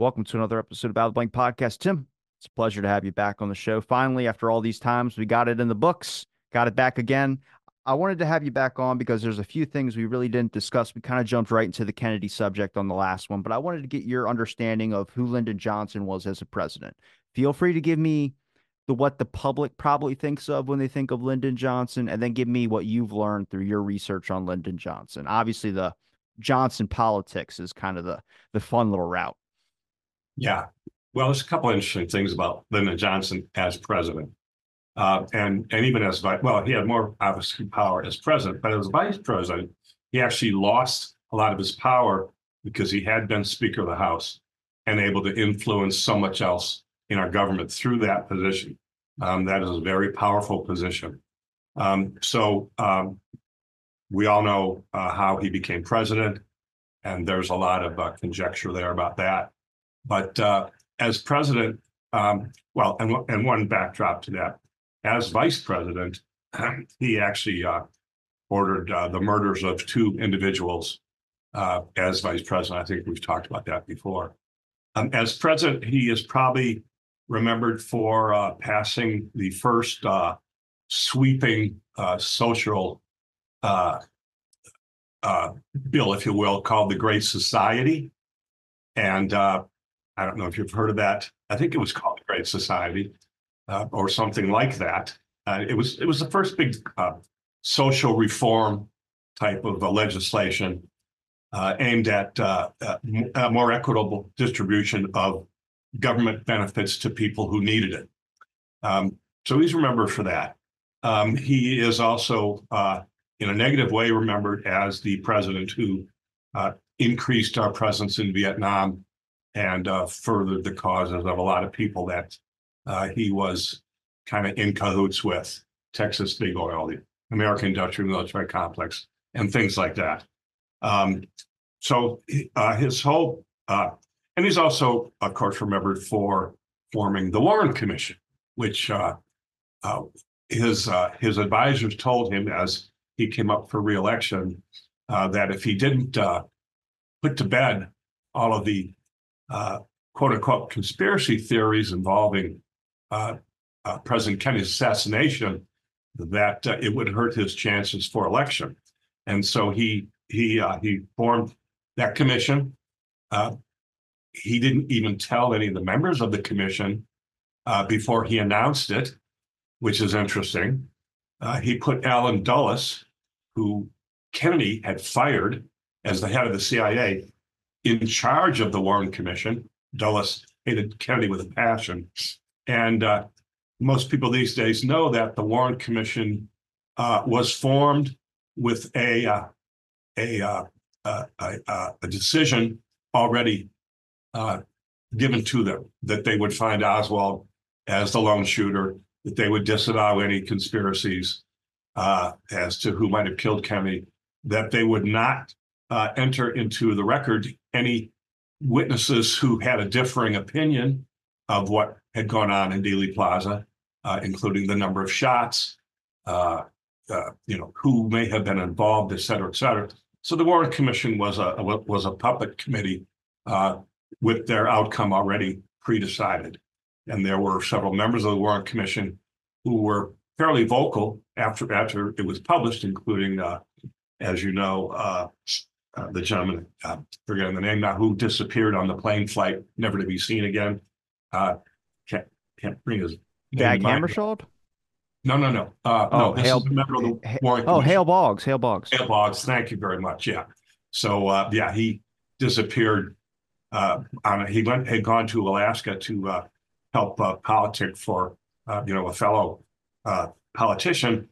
Welcome to another episode of Out of Blank Podcast. Tim, it's a pleasure to have you back on the show. Finally, after all these times, we got it in the books, got it back again. I wanted to have you back on because there's a few things we really didn't discuss. We kind of jumped right into the Kennedy subject on the last one, but I wanted to get your understanding of who Lyndon Johnson was as a president. Feel free to give me the what the public probably thinks of when they think of Lyndon Johnson, and then give me what you've learned through your research on Lyndon Johnson. Obviously, the Johnson politics is kind of the the fun little route. Yeah. Well, there's a couple interesting things about Lyndon Johnson as president. Uh, and and even as vice, well, he had more obviously power as president, but as vice president, he actually lost a lot of his power because he had been Speaker of the House and able to influence so much else in our government through that position. Um, that is a very powerful position. Um, so um, we all know uh, how he became president, and there's a lot of uh, conjecture there about that. But uh, as president, um, well, and, and one backdrop to that, as vice president, he actually uh, ordered uh, the murders of two individuals uh, as vice president. I think we've talked about that before. Um, as president, he is probably remembered for uh, passing the first uh, sweeping social bill, if you will, called the Great Society. And I don't know if you've heard of that. I think it was called Great Society uh, or something like that. Uh, it was it was the first big uh, social reform type of uh, legislation uh, aimed at uh, a more equitable distribution of government benefits to people who needed it. Um, so he's remembered for that. Um, he is also, in a negative way, remembered as the president who increased our presence in Vietnam and uh, furthered the causes of a lot of people that uh, he was kind of in cahoots with Texas Big Oil, the American Industrial Military Complex, and things like that. Um, so uh, his whole, uh, and he's also, of course, remembered for forming the Warren Commission, which uh, uh, his his advisors told him as he came up for reelection that if he didn't put to bed all of the uh, quote unquote conspiracy theories involving uh, uh, President Kennedy's assassination, that uh, it would hurt his chances for election. And so he he uh, he formed that commission. Uh, he didn't even tell any of the members of the commission before he announced it, which is interesting. he put Allen Dulles, who Kennedy had fired as the head of the CIA, in charge of the Warren Commission. Dulles hated Kennedy with a passion. And uh, most people these days know that the Warren Commission uh, was formed with a, uh, a, uh, uh, a, a, decision already uh, given to them that they would find Oswald as the lone shooter, that they would disavow any conspiracies as to who might have killed Kennedy, that they would not uh, enter into the record any witnesses who had a differing opinion of what had gone on in Dealey Plaza, uh, including the number of shots, uh, uh, you know, who may have been involved, et cetera, et cetera. So the Warren Commission was a was a puppet committee uh, with their outcome already pre-decided, and there were several members of the Warren Commission who were fairly vocal after after it was published, including, uh, as you know, uh, the gentleman, uh, forgetting the name now, who disappeared on the plane flight, never to be seen again. Uh, can't can't bring his Dag Hammarskjöld? No, no, no. Uh, oh, no, this Hale, is a member of the Warren. Oh, Hale Boggs. Hale Boggs. Hale Boggs. Thank you very much. Yeah. So uh, yeah, he disappeared. Uh, on a, he went had gone to Alaska to uh, help uh, politic for uh, you know a fellow uh, politician,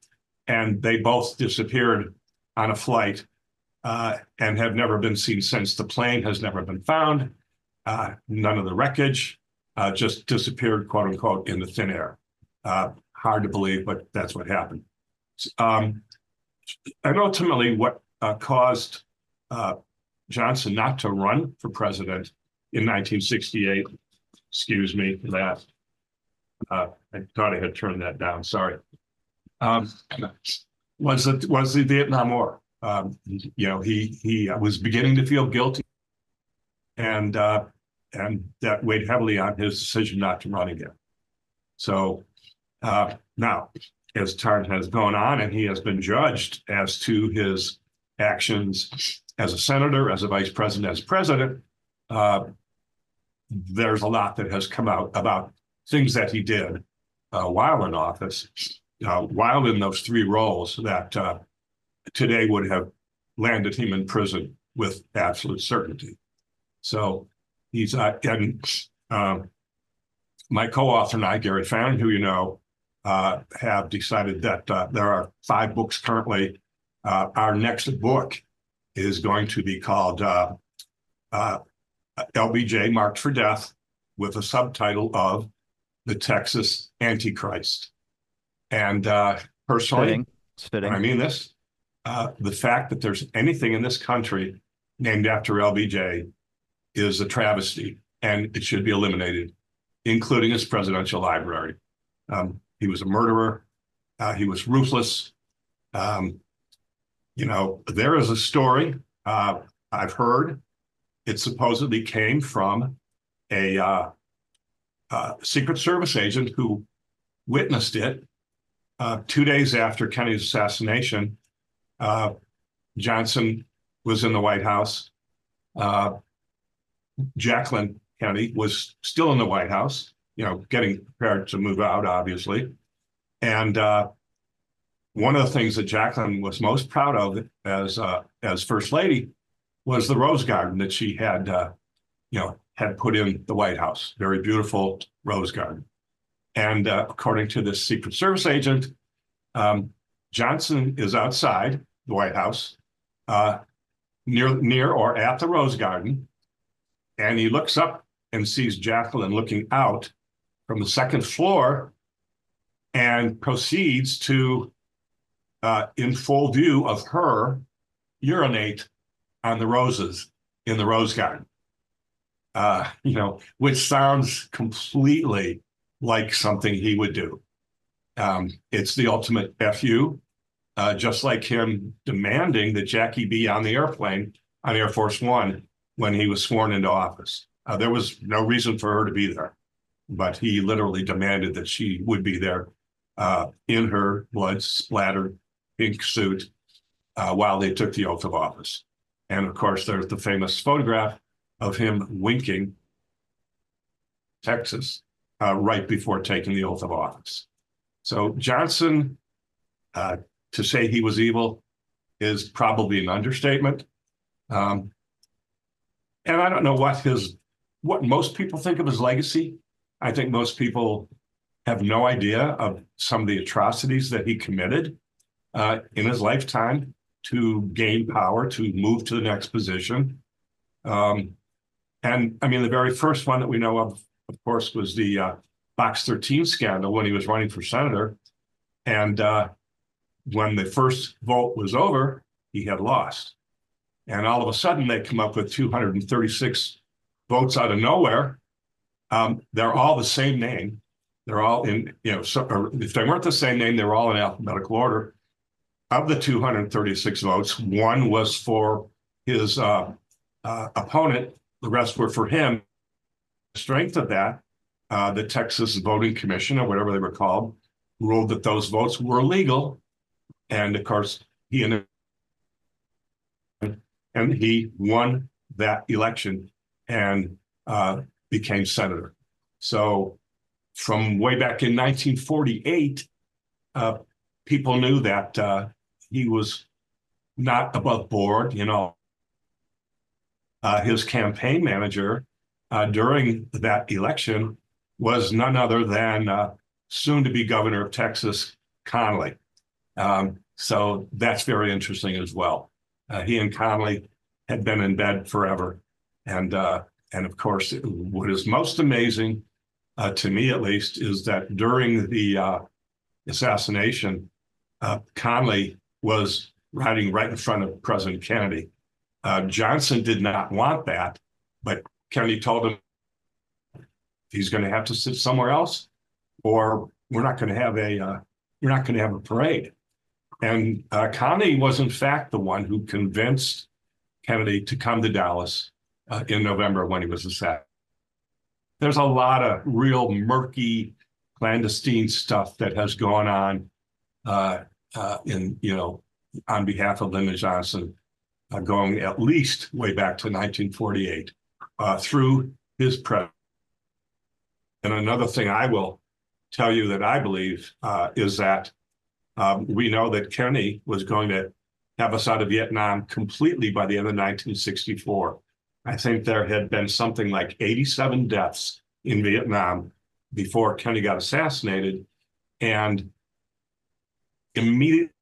and they both disappeared on a flight uh, and have never been seen since. The plane has never been found. Uh, none of the wreckage uh, just disappeared, quote unquote, in the thin air. Uh, hard to believe, but that's what happened. Um, and ultimately, what uh, caused Johnson not to run for president in 1968, excuse me for that. I thought I had turned that down. Sorry. Um, was the was the Vietnam War. Um, you know, he he was beginning to feel guilty, and uh, and that weighed heavily on his decision not to run again. So uh, now, as time has gone on and he has been judged as to his actions as a senator, as a vice president, as president, uh, there's a lot that has come out about things that he did uh, while in office, uh, while in those three roles that uh, today would have landed him in prison with absolute certainty. So he's uh, and um, my co-author and I, Gary Fannin, who you know, uh, have decided that uh, there are five books currently. Uh, our next book is going to be called uh, uh, LBJ Marked for Death with a subtitle of The Texas Antichrist. And uh, personally, Fitting. It's fitting. I mean this, the fact that there's anything in this country named after LBJ is a travesty and it should be eliminated, including his presidential library. Um, he was a murderer. Uh, he was ruthless. Um, you know, there is a story uh, I've heard. It supposedly came from a uh, uh Secret Service agent who witnessed it uh, two days after Kennedy's assassination. Uh, Johnson was in the White House. Jacqueline Kennedy was still in the White House, you know, getting prepared to move out, obviously. And uh, one of the things that Jacqueline was most proud of as uh, as First Lady was the rose garden that she had, uh, you know, had put in the White House. Very beautiful rose garden. And uh, according to this Secret Service agent, um, Johnson is outside the White House, uh, near near or at the rose garden, and he looks up and sees Jacqueline looking out from the second floor and proceeds to, uh, in full view of her, urinate on the roses in the rose garden. Uh, you know, which sounds completely like something he would do. Um, it's the ultimate FU, uh, just like him demanding that Jackie be on the airplane on Air Force One when he was sworn into office. Uh, there was no reason for her to be there, but he literally demanded that she would be there uh, in her blood splattered pink suit uh, while they took the oath of office. And of course, there's the famous photograph of him winking Texas uh, right before taking the oath of office. So Johnson, uh, to say he was evil is probably an understatement. Um, and I don't know what his what most people think of his legacy. I think most people have no idea of some of the atrocities that he committed uh, in his lifetime to gain power, to move to the next position. Um, and I mean, the very first one that we know of, of course, was the uh, Box 13 scandal when he was running for senator. And uh, when the first vote was over, he had lost. And all of a sudden, they come up with 236 votes out of nowhere. Um, they're all the same name. They're all in, you know, so, if they weren't the same name, they were all in alphabetical order. Of the 236 votes, one was for his uh, uh, opponent, the rest were for him. The strength of that, uh, the Texas Voting Commission, or whatever they were called, ruled that those votes were legal. And of course, he and and he won that election and uh, became senator. So, from way back in 1948, uh, people knew that uh, he was not above board. You know, uh, his campaign manager uh, during that election was none other than uh, soon to be governor of Texas, Connally. Um, so that's very interesting as well. Uh, he and Connally had been in bed forever. And, uh, and of course, what is most amazing, uh, to me at least, is that during the uh, assassination, uh, Connally was riding right in front of President Kennedy. Uh, Johnson did not want that, but Kennedy told him he's going to have to sit somewhere else, or we're not going to have a you're not going to have a parade. And uh, Connally was, in fact, the one who convinced Kennedy to come to Dallas uh, in November when he was assassinated. there's a lot of real murky clandestine stuff that has gone on uh, uh, in, you know, on behalf of Lyndon Johnson, uh, going at least way back to 1948 uh, through his press. And another thing I will tell you that I believe uh, is that um, we know that Kennedy was going to have us out of Vietnam completely by the end of 1964. I think there had been something like 87 deaths in Vietnam before Kennedy got assassinated. And immediately,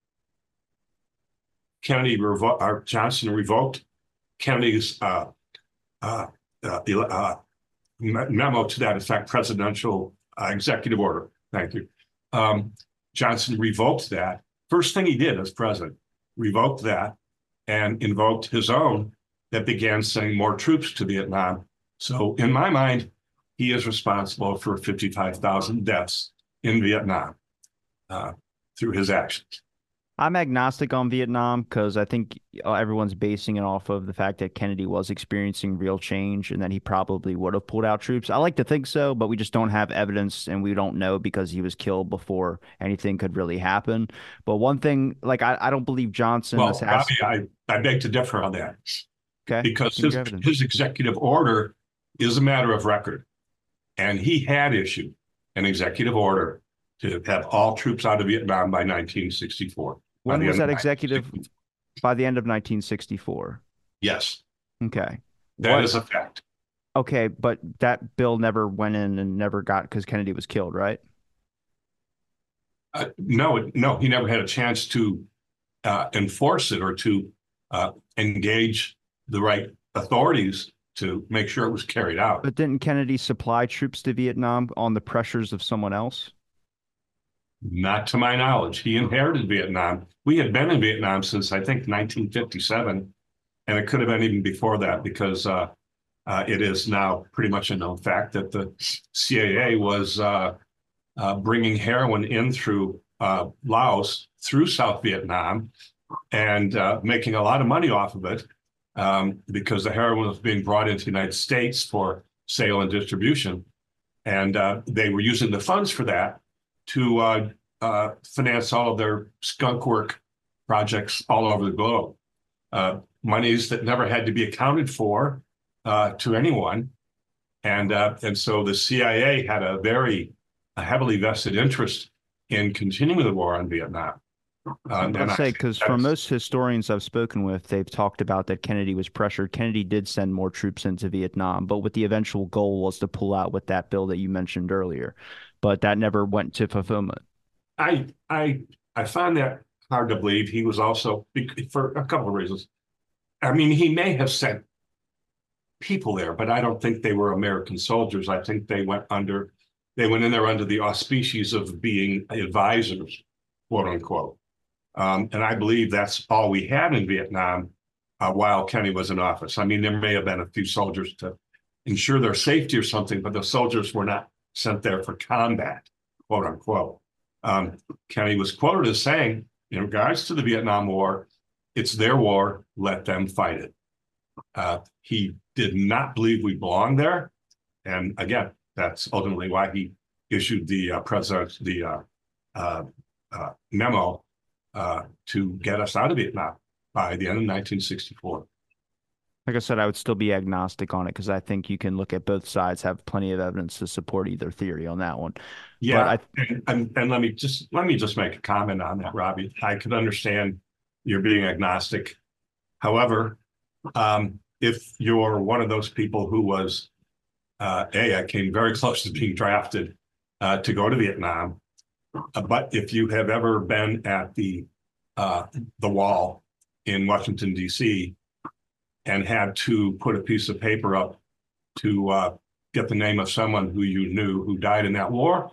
Kennedy revo- or Johnson revoked Kennedy's uh, uh, uh, uh memo to that effect, presidential uh, executive order. Thank you. Um, Johnson revoked that. First thing he did as president, revoked that and invoked his own that began sending more troops to Vietnam. So, in my mind, he is responsible for 55,000 deaths in Vietnam uh, through his actions. I'm agnostic on Vietnam because I think uh, everyone's basing it off of the fact that Kennedy was experiencing real change and that he probably would have pulled out troops. I like to think so, but we just don't have evidence and we don't know because he was killed before anything could really happen. But one thing, like, I, I don't believe Johnson. Well, Bobby, I, I beg to differ on that. Okay. Because his, his executive order is a matter of record. And he had issued an executive order to have all troops out of Vietnam by 1964. When was that executive? By the end of 1964. Yes. Okay. that what, is a fact. Okay, but that bill never went in and never got because Kennedy was killed, right? Uh, no, no, he never had a chance to uh, enforce it or to uh, engage the right authorities to make sure it was carried out. But didn't Kennedy supply troops to Vietnam on the pressures of someone else? Not to my knowledge. He inherited Vietnam. We had been in Vietnam since I think 1957, and it could have been even before that because uh, uh, it is now pretty much a known fact that the CIA was uh, uh, bringing heroin in through uh, Laos through South Vietnam and uh, making a lot of money off of it um, because the heroin was being brought into the United States for sale and distribution. And they were using the funds for that to uh, uh, finance all of their skunk work projects all over the globe. Uh, monies that never had to be accounted for uh, to anyone. And, uh, and so the CIA had a very a heavily vested interest in continuing the war on Vietnam. Um, I'd say because for most historians I've spoken with, they've talked about that Kennedy was pressured. Kennedy did send more troops into Vietnam, but with the eventual goal was to pull out with that bill that you mentioned earlier but that never went to fulfillment. I I I find that hard to believe. He was also for a couple of reasons. I mean, he may have sent people there, but I don't think they were American soldiers. I think they went under they went in there under the auspices of being advisors, quote unquote. Um, and I believe that's all we had in Vietnam uh, while Kenny was in office. I mean, there may have been a few soldiers to ensure their safety or something, but the soldiers were not sent there for combat, quote unquote. Um, was quoted as saying, in regards to the Vietnam War, it's their war, let them fight it. Uh, he did not believe we belonged there. And again, that's ultimately why he issued the uh, president the uh, uh, uh memo uh, to get us out of Vietnam by the end of 1964 like I said, I would still be agnostic on it because I think you can look at both sides, have plenty of evidence to support either theory on that one. Yeah, I, and, and, and let me just let me just make a comment on that, Robbie. I could understand you're being agnostic. However, um, if you're one of those people who was, uh, a, I came very close to being drafted uh, to go to Vietnam, uh, but if you have ever been at the uh, the wall in Washington D.C and had to put a piece of paper up to uh, get the name of someone who you knew who died in that war,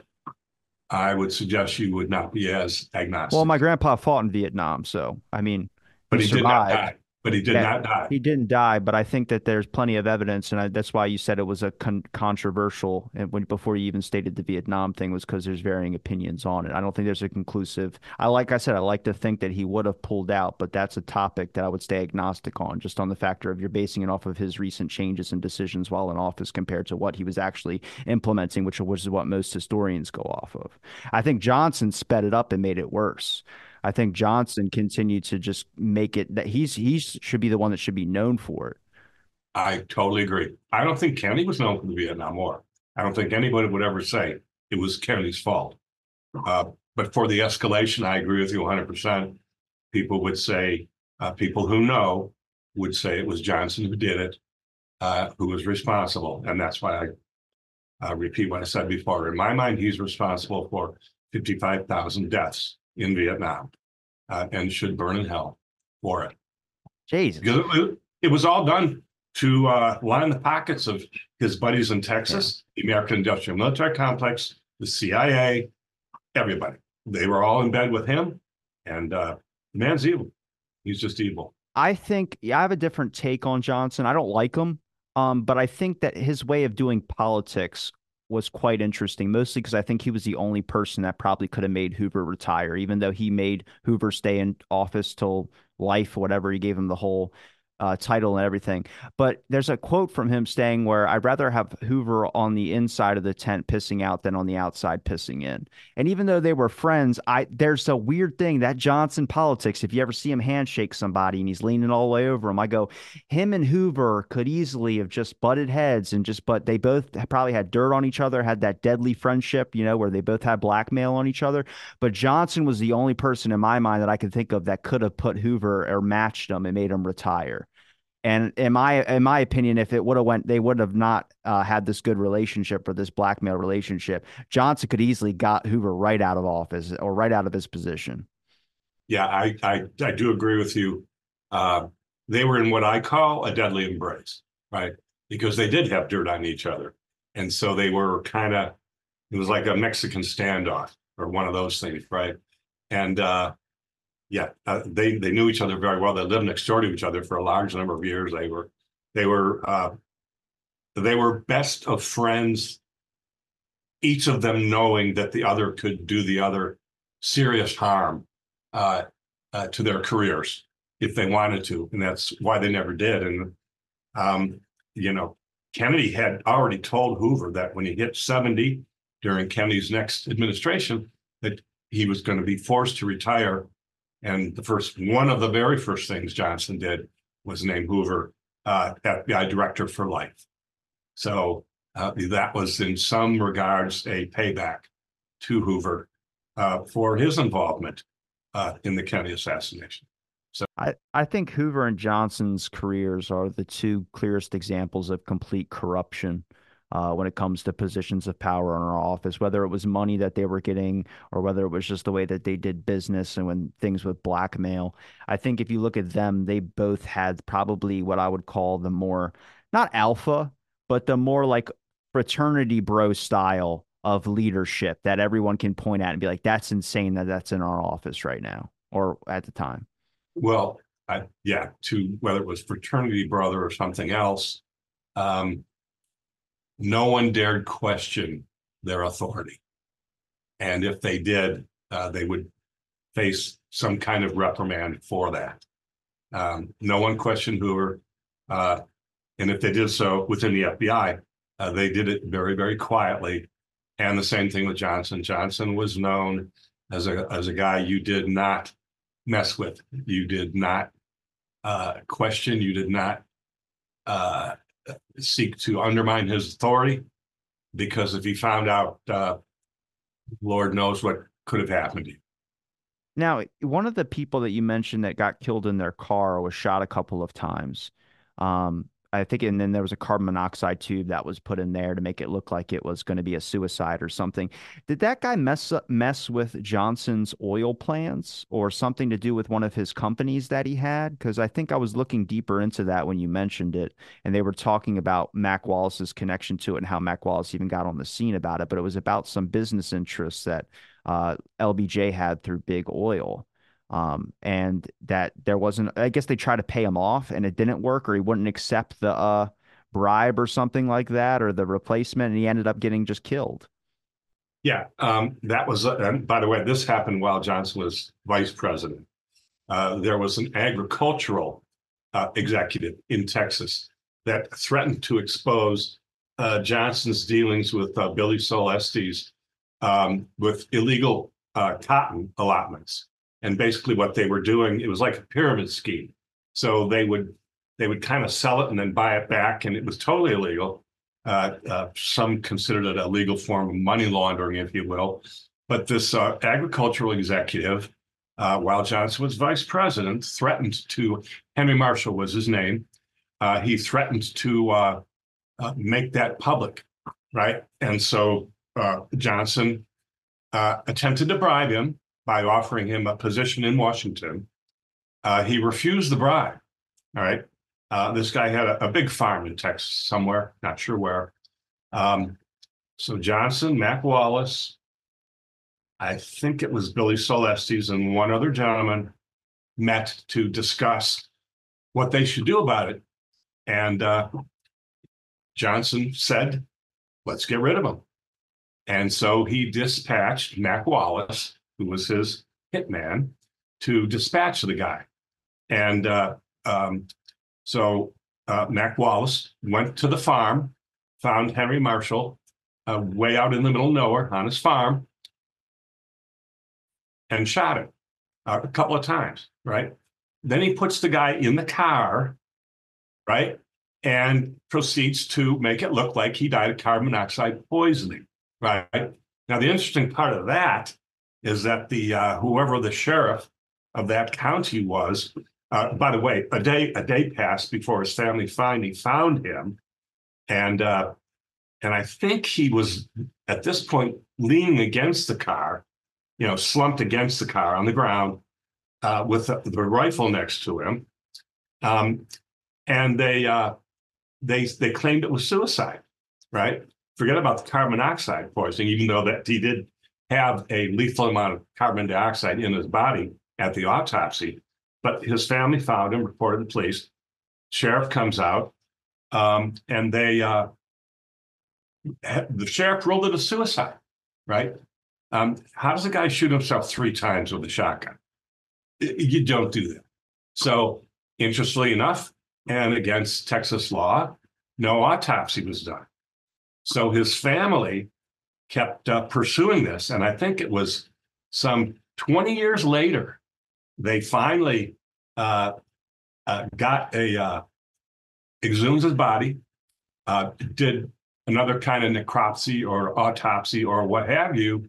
I would suggest you would not be as agnostic. Well, my grandpa fought in Vietnam, so I mean, but he, he die. But he did not die. he didn't die, but I think that there's plenty of evidence, and I, that's why you said it was a con controversial. And when before you even stated the Vietnam thing was because there's varying opinions on it. I don't think there's a conclusive. I like I said, I like to think that he would have pulled out, but that's a topic that I would stay agnostic on, just on the factor of you're basing it off of his recent changes and decisions while in office compared to what he was actually implementing, which, which is what most historians go off of. I think Johnson sped it up and made it worse. I think Johnson continued to just make it that he's he should be the one that should be known for it. I totally agree. I don't think Kennedy was known for the Vietnam War. I don't think anybody would ever say it was Kennedy's fault. Uh, but for the escalation, I agree with you 100%. People would say, uh, people who know would say it was Johnson who did it, uh, who was responsible. And that's why I repeat what I said before. In my mind, he's responsible for 55,000 deaths in Vietnam uh, and should burn in hell for it. Jesus. Because it, it was all done to uh, line the pockets of his buddies in Texas, yeah. the American Industrial Military Complex, the CIA, everybody. They were all in bed with him, and uh, man's evil. He's just evil. I think yeah, I have a different take on Johnson. I don't like him, um, but I think that his way of doing politics was quite interesting, mostly because I think he was the only person that probably could have made Hoover retire, even though he made Hoover stay in office till life, whatever. He gave him the whole uh, title and everything. But there's a quote from him saying where I'd rather have Hoover on the inside of the tent pissing out than on the outside pissing in. And even though they were friends, I there's a weird thing that Johnson politics. If you ever see him handshake somebody and he's leaning all the way over him, I go, him and Hoover could easily have just butted heads and just but they both probably had dirt on each other, had that deadly friendship, you know, where they both had blackmail on each other. But Johnson was the only person in my mind that I could think of that could have put Hoover or matched him and made him retire. And in my in my opinion, if it would have went, they would have not uh, had this good relationship or this blackmail relationship. Johnson could easily got Hoover right out of office or right out of his position. Yeah, I I, I do agree with you. Uh, they were in what I call a deadly embrace, right? Because they did have dirt on each other, and so they were kind of it was like a Mexican standoff or one of those things, right? And uh, yeah, uh, they they knew each other very well. They lived next door to each other for a large number of years. They were they were uh, they were best of friends. Each of them knowing that the other could do the other serious harm uh, uh to their careers if they wanted to, and that's why they never did. And um, you know, Kennedy had already told Hoover that when he hit seventy during Kennedy's next administration, that he was going to be forced to retire and the first one of the very first things Johnson did was name Hoover uh, FBI director for life. So uh, that was in some regards a payback to Hoover uh, for his involvement uh, in the Kennedy assassination. So I, I think Hoover and Johnson's careers are the two clearest examples of complete corruption uh, when it comes to positions of power in our office, whether it was money that they were getting or whether it was just the way that they did business and when things with blackmail. I think if you look at them, they both had probably what I would call the more, not alpha, but the more like fraternity bro style of leadership that everyone can point at and be like, that's insane that that's in our office right now or at the time. Well, I, yeah, to whether it was fraternity brother or something else, um, no one dared question their authority. And if they did, uh, they would face some kind of reprimand for that. Um, no one questioned Hoover. Uh, and if they did so within the FBI, uh, they did it very, very quietly. And the same thing with Johnson. Johnson was known as a, as a guy you did not mess with. You did not uh, question. You did not uh, seek to undermine his authority because if he found out, uh, Lord knows what could have happened to you. Now, one of the people that you mentioned that got killed in their car was shot a couple of times. Um, I think, and then there was a carbon monoxide tube that was put in there to make it look like it was going to be a suicide or something. Did that guy mess up, mess with Johnson's oil plans or something to do with one of his companies that he had? Because I think I was looking deeper into that when you mentioned it, and they were talking about Mac Wallace's connection to it and how Mac Wallace even got on the scene about it. But it was about some business interests that uh, LBJ had through Big Oil. Um, and that there wasn't. I guess they tried to pay him off, and it didn't work, or he wouldn't accept the uh, bribe or something like that, or the replacement, and he ended up getting just killed. Yeah, um, that was. Uh, and by the way, this happened while Johnson was vice president. Uh, there was an agricultural uh, executive in Texas that threatened to expose uh, Johnson's dealings with uh, Billie Sol Estes um, with illegal uh, cotton allotments. And basically, what they were doing, it was like a pyramid scheme. So they would they would kind of sell it and then buy it back, and it was totally illegal. Uh, uh, some considered it a legal form of money laundering, if you will. But this uh, agricultural executive, uh, while Johnson was vice president, threatened to Henry Marshall was his name. Uh, he threatened to uh, make that public, right? And so Johnson attempted to bribe him by offering him a position in Washington. he refused the bribe. All right. Uh, this guy had a, a, big farm in Texas somewhere, not sure where. Um, so Johnson, Mac Wallace, I think it was Billie Sol Estes and one other gentleman met to discuss what they should do about it. And uh, Johnson said, let's get rid of him. And so he dispatched Mac Wallace, who was his hitman, to dispatch the guy. And uh, um, so uh, Mac Wallace went to the farm, found Henry Marshall uh, way out in the middle of nowhere on his farm, and shot him a couple of times, right? Then he puts the guy in the car, right? And proceeds to make it look like he died of carbon monoxide poisoning, right? Now, the interesting part of that is that the uh, whoever the sheriff of that county was uh, by the way, a day a day passed before his family finally found him, and uh, and I think he was at this point leaning against the car, you know, slumped against the car on the ground uh, with the, the, rifle next to him, um, and they uh, they they claimed it was suicide, right? Forget about the carbon monoxide poisoning, even though that he did have a lethal amount of carbon dioxide in his body at the autopsy. But his family found him, reported the police. Sheriff comes out, um, and they uh, the sheriff ruled it a suicide. Right? Um, how does a guy shoot himself three times with a shotgun? You don't do that. So, interestingly enough, and against Texas law, no autopsy was done. So his family kept uh, pursuing this, and I think it was some 20 years later they finally uh, uh, got a uh, exhumed his body, uh, did another kind of necropsy or autopsy or what have you,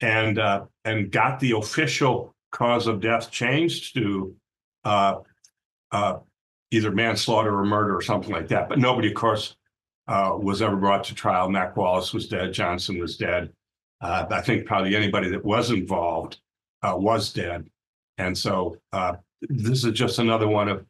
and uh, and got the official cause of death changed to either manslaughter or murder or something like that. But nobody, of course, uh, was ever brought to trial. Mac Wallace was dead. Johnson was dead. Uh, I think probably anybody that was involved uh, was dead. And so uh, this is just another one of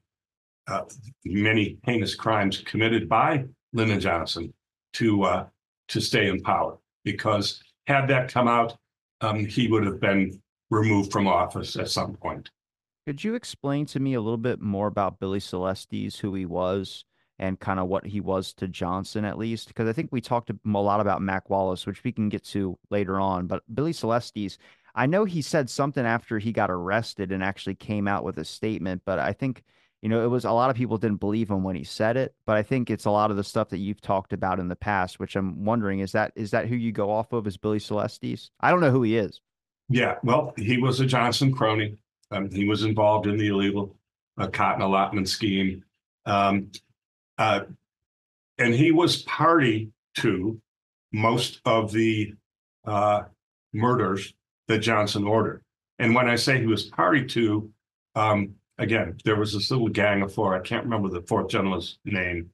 uh, many heinous crimes committed by Lyndon Johnson to uh, to stay in power. Because had that come out, um, he would have been removed from office at some point. Could you explain to me a little bit more about Billie Sol Estes, who he was, and kind of what he was to Johnson, at least? Because I think we talked a lot about Mac Wallace, which we can get to later on. But Billie Sol Estes, I know he said something after he got arrested and actually came out with a statement, but I think you know it was a lot of people didn't believe him when he said it. But I think it's a lot of the stuff that you've talked about in the past, which I'm wondering is that is that who you go off of as Billie Sol Estes? I don't know who he is. Yeah, well, he was a Johnson crony. Um, he was involved in the illegal uh, cotton allotment scheme, um, uh, and he was party to most of the uh, murders that Johnson ordered. And when I say he was party to, um, again, there was this little gang of four. I can't remember the fourth gentleman's name,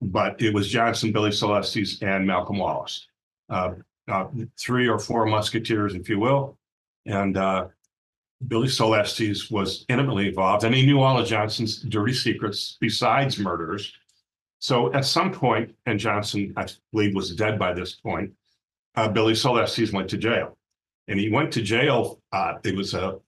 but it was Johnson, Billie Sol Estes, and Malcolm Wallace. Uh, uh, three or four musketeers, if you will. And uh, Billie Sol Estes was intimately involved, and he knew all of Johnson's dirty secrets besides murders. So at some point, and Johnson, I believe, was dead by this point, uh, Billie Estes went to jail and he went to jail. Uh, it was a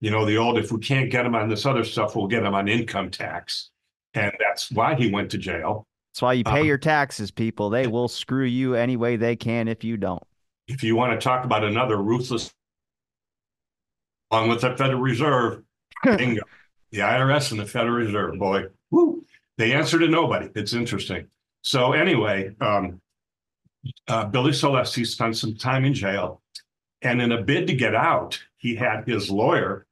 you know, the old, if we can't get him on this other stuff, we'll get him on income tax. And that's why he went to jail. That's why you pay Um, your taxes, people. They will screw you any way they can if you don't. If you want to talk about another ruthless, along with the Federal Reserve, bingo. The IRS and the Federal Reserve, boy, they answer to nobody. It's interesting. So anyway, um, uh, Billie Sol Estes spent some time in jail, and in a bid to get out, he had his lawyer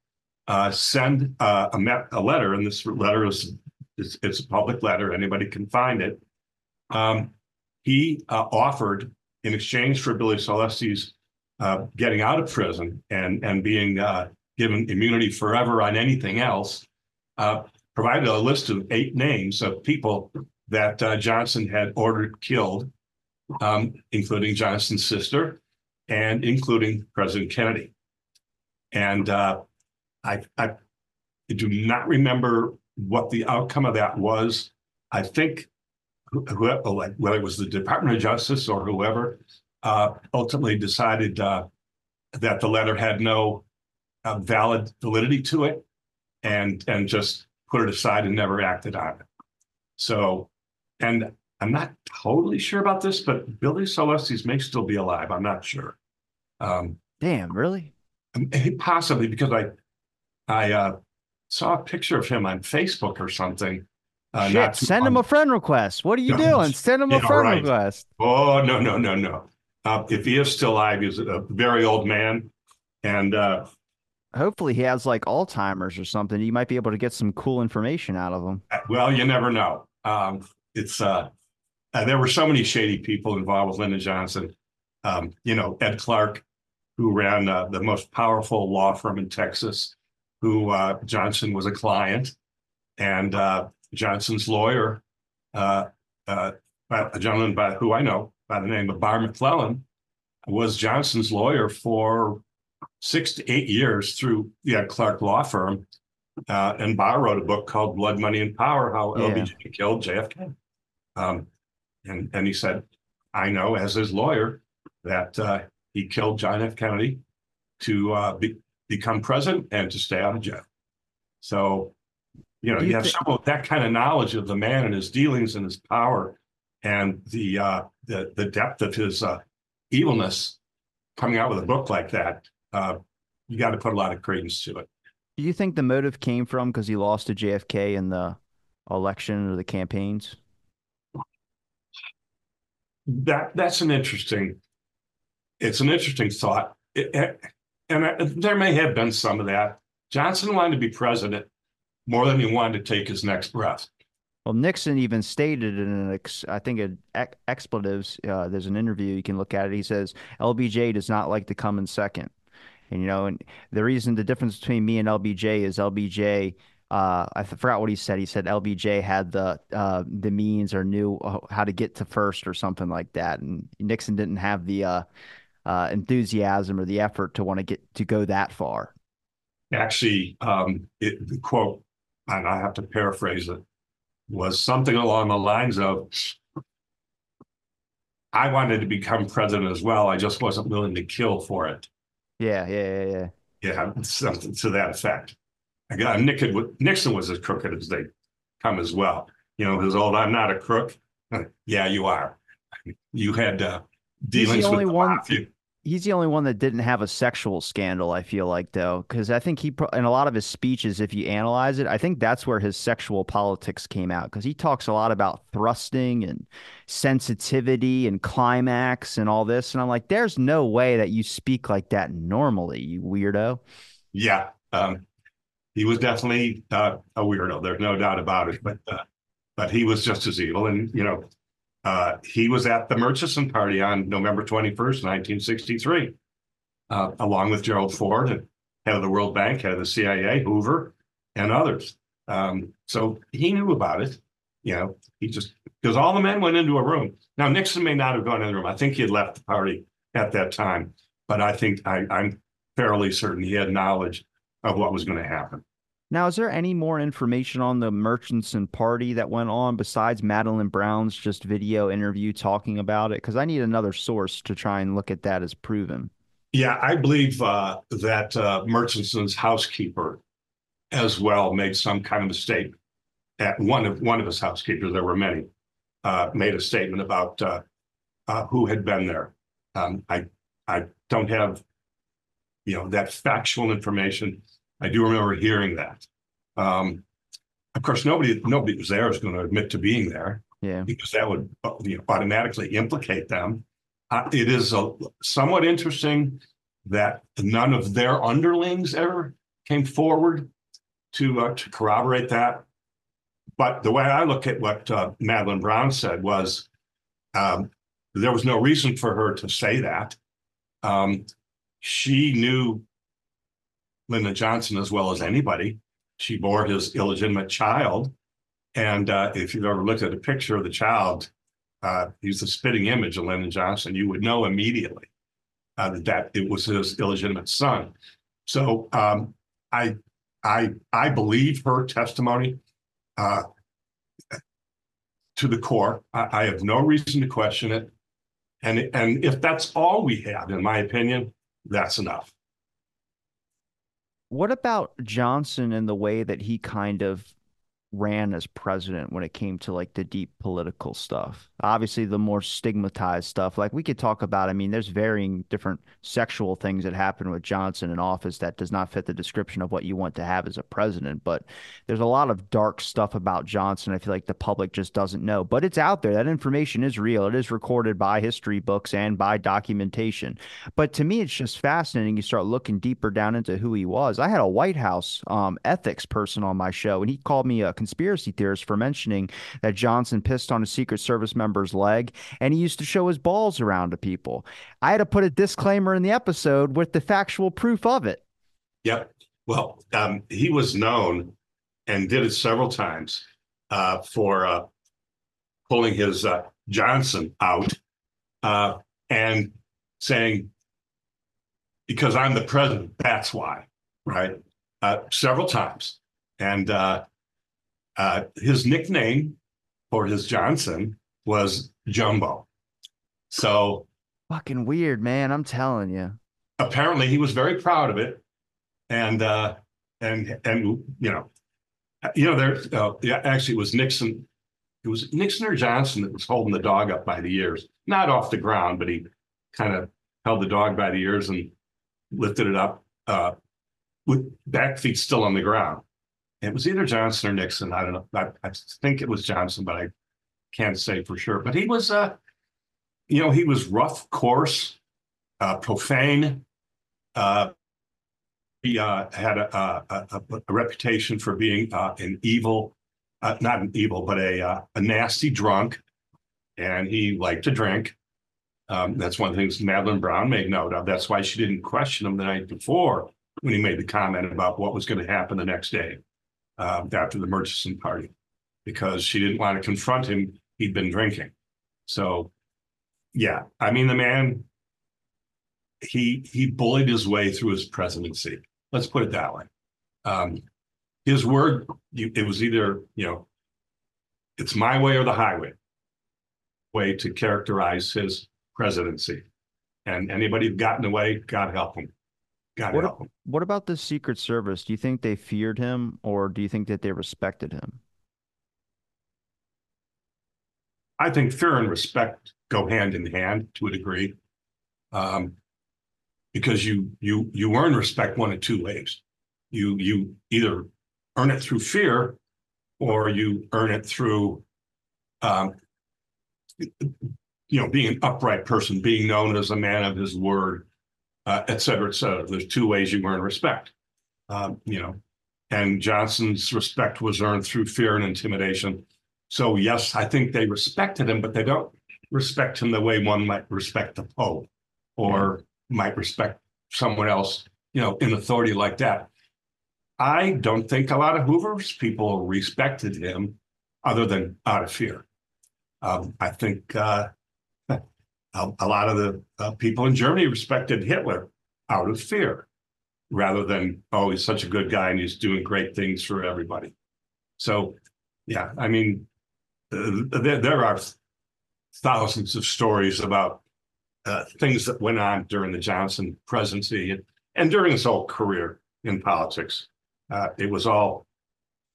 uh, send uh, a, a letter, and this letter is it's, it's a public letter. Anybody can find it. Um, he uh, offered, in exchange for Billie Sol Estes's uh, getting out of prison and and being uh, given immunity forever on anything else, provided a list of eight names of people that uh, Johnson had ordered killed, um, including Johnson's sister and including President Kennedy. And uh, I, I do not remember what the outcome of that was. I think whoever, whether it was the Department of Justice or whoever, uh, ultimately decided uh, that the letter had no uh, valid validity to it, and and just put it aside and never acted on it. So, and I'm not totally sure about this, but Billie Sol Estes may still be alive. I'm not sure. Um, Damn, really? possibly because I I uh, saw a picture of him on Facebook or something. Uh, Shit, send him a friend request. What are you No, doing? Send him a friend right. request. Oh no no no no! Uh, if he is still alive, he's a very old man, and uh, Hopefully he has like Alzheimer's or something. You might be able to get some cool information out of him. well, you never know. Um, it's uh, uh, there were so many shady people involved with Lyndon Johnson. Um, you know, Ed Clark, who ran uh, the most powerful law firm in Texas, who uh, Johnson was a client, and uh, Johnson's lawyer, uh, uh, a gentleman by who I know by the name of Barr McClellan, was Johnson's lawyer for six to eight years through the Clark law firm. Uh, and Barr wrote a book called Blood, Money, and Power: How Yeah. LBJ killed JFK. Um, and and he said, I know as his lawyer that uh, he killed John F. Kennedy to uh, be, become president and to stay out of jail. So, you know, Do you, you have some of that kind of knowledge of the man and his dealings and his power and the uh, the the depth of his uh, evilness. Coming out with a book like that, uh, you got to put a lot of credence to it. Do you think the motive came from because he lost to JFK in the election or the campaigns? That that's an interesting. It's an interesting thought, It- it- and I- there may have been some of that. Johnson wanted to be president more than he wanted to take his next breath. Well, Nixon even stated in an ex, I think it ex, expletives. Uh, there's an interview you can look at it. He says LBJ does not like to come in second, and you know, and the reason the difference between me and LBJ is LBJ. Uh, I forgot what he said. He said LBJ had the uh, the means or knew uh, how to get to first or something like that, and Nixon didn't have the uh, uh, enthusiasm or the effort to want to get to go that far. Actually, um, it, the quote, and I have to paraphrase it, was something along the lines of, "I wanted to become president as well. I just wasn't willing to kill for it." Yeah, yeah, yeah, yeah. Yeah, something to that effect. Again, Nixon, Nixon was as crooked as they come as well. You know, his old "I'm not a crook." yeah, you are. You had uh, dealings only with the one- mafia. He's the only one that didn't have a sexual scandal, I feel like, though, because I think he, in a lot of his speeches, if you analyze it, I think that's where his sexual politics came out, because he talks a lot about thrusting and sensitivity and climax and all this. And I'm like, there's no way that you speak like that normally, you weirdo. Yeah, um, he was definitely uh, a weirdo. There's no doubt about it. But uh, but he was just as evil. And you know, uh, he was at the Murchison party on November 21st, 1963, uh, along with Gerald Ford, and head of the World Bank, head of the CIA, Hoover, and others. Um, so he knew about it. You know, he just because all the men went into a room. Now Nixon may not have gone in the room. I think he had left the party at that time, but I think I, I'm fairly certain he had knowledge of what was going to happen. Now, is there any more information on the Murchison party that went on besides Madeleine Brown's just video interview talking about it? Because I need another source to try and look at that as proven. Yeah, I believe uh, that uh, Murchison's housekeeper as well made some kind of mistake. At one of one of his housekeepers, there were many, uh, made a statement about uh, uh, who had been there. Um, I I don't have, you know, that factual information. I do remember hearing that. Um, of course, nobody nobody was there is going to admit to being there. Yeah, because that would you know, automatically implicate them. Uh, it is a, somewhat interesting that none of their underlings ever came forward to uh, to corroborate that. But the way I look at what uh, Madeleine Brown said was um, there was no reason for her to say that. Um, she knew Lyndon Johnson as well as anybody. She bore his illegitimate child. And uh, if you've ever looked at a picture of the child, uh, he's the spitting image of Lyndon Johnson, you would know immediately uh, that it was his illegitimate son. So um, I, I, I believe her testimony uh, to the core. I, I, have no reason to question it, and and if that's all we have, in my opinion, that's enough. What about Johnson and the way that he kind of ran as president when it came to like the deep political stuff. Obviously, the more stigmatized stuff, like we could talk about. I mean, there's varying different sexual things that happen with Johnson in office that does not fit the description of what you want to have as a president. But there's a lot of dark stuff about Johnson. I feel like the public just doesn't know, but it's out there. That information is real. It is recorded by history books and by documentation. But to me, it's just fascinating. You start looking deeper down into who he was. I had a White House um, ethics person on my show, and he called me a conspiracy theorist for mentioning that Johnson pissed on a Secret Service member's leg and he used to show his balls around to people. I had to put a disclaimer in the episode with the factual proof of it. Yep. Well, um, he was known and did it several times uh, for uh, pulling his uh, Johnson out uh, and saying, because I'm the president, that's why, right? Uh, several times. And uh, his nickname for his Johnson was Jumbo. So fucking weird, man. I'm telling you. Apparently, he was very proud of it, and uh, and and you know, you know, there. Uh, yeah, actually, it was Nixon. It was Nixon or Johnson that was holding the dog up by the ears, not off the ground, but he kind of held the dog by the ears and lifted it up uh, with back feet still on the ground. It was either Johnson or Nixon. I don't know. I, I think it was Johnson, but I can't say for sure. But he was, uh, you know, he was rough, coarse, uh, profane. Uh, he uh, had a, a, a, reputation for being uh, an evil, uh, not an evil, but a, a nasty drunk. And he liked to drink. Um, that's one of the things Madeleine Brown made note of. That's why she didn't question him the night before when he made the comment about what was going to happen the next day uh, after the Murchison party because she didn't want to confront him. He'd been drinking. So, yeah, I mean, the man, he he bullied his way through his presidency. Let's put it that way. Um, his word, it was either, you know, it's my way or the highway way to characterize his presidency. And anybody who got in the way, God help him. God what, help. What about the Secret Service? Do you think they feared him or do you think that they respected him? I think fear and respect go hand in hand to a degree. Um, because you you you earn respect one of two ways. You you either earn it through fear or you earn it through um, you know being an upright person, being known as a man of his word, uh, et cetera, et cetera. There's two ways you earn respect, um, you know, and Johnson's respect was earned through fear and intimidation. So yes, I think they respected him, but they don't respect him the way one might respect the Pope or might respect someone else, you know, in authority like that. I don't think a lot of Hoover's people respected him other than out of fear. Um, I think uh, a, a lot of the uh, people in Germany respected Hitler out of fear rather than, oh, he's such a good guy and he's doing great things for everybody. So, yeah, I mean, uh, there, there are thousands of stories about uh, things that went on during the Johnson presidency and, and during his whole career in politics. Uh, it was all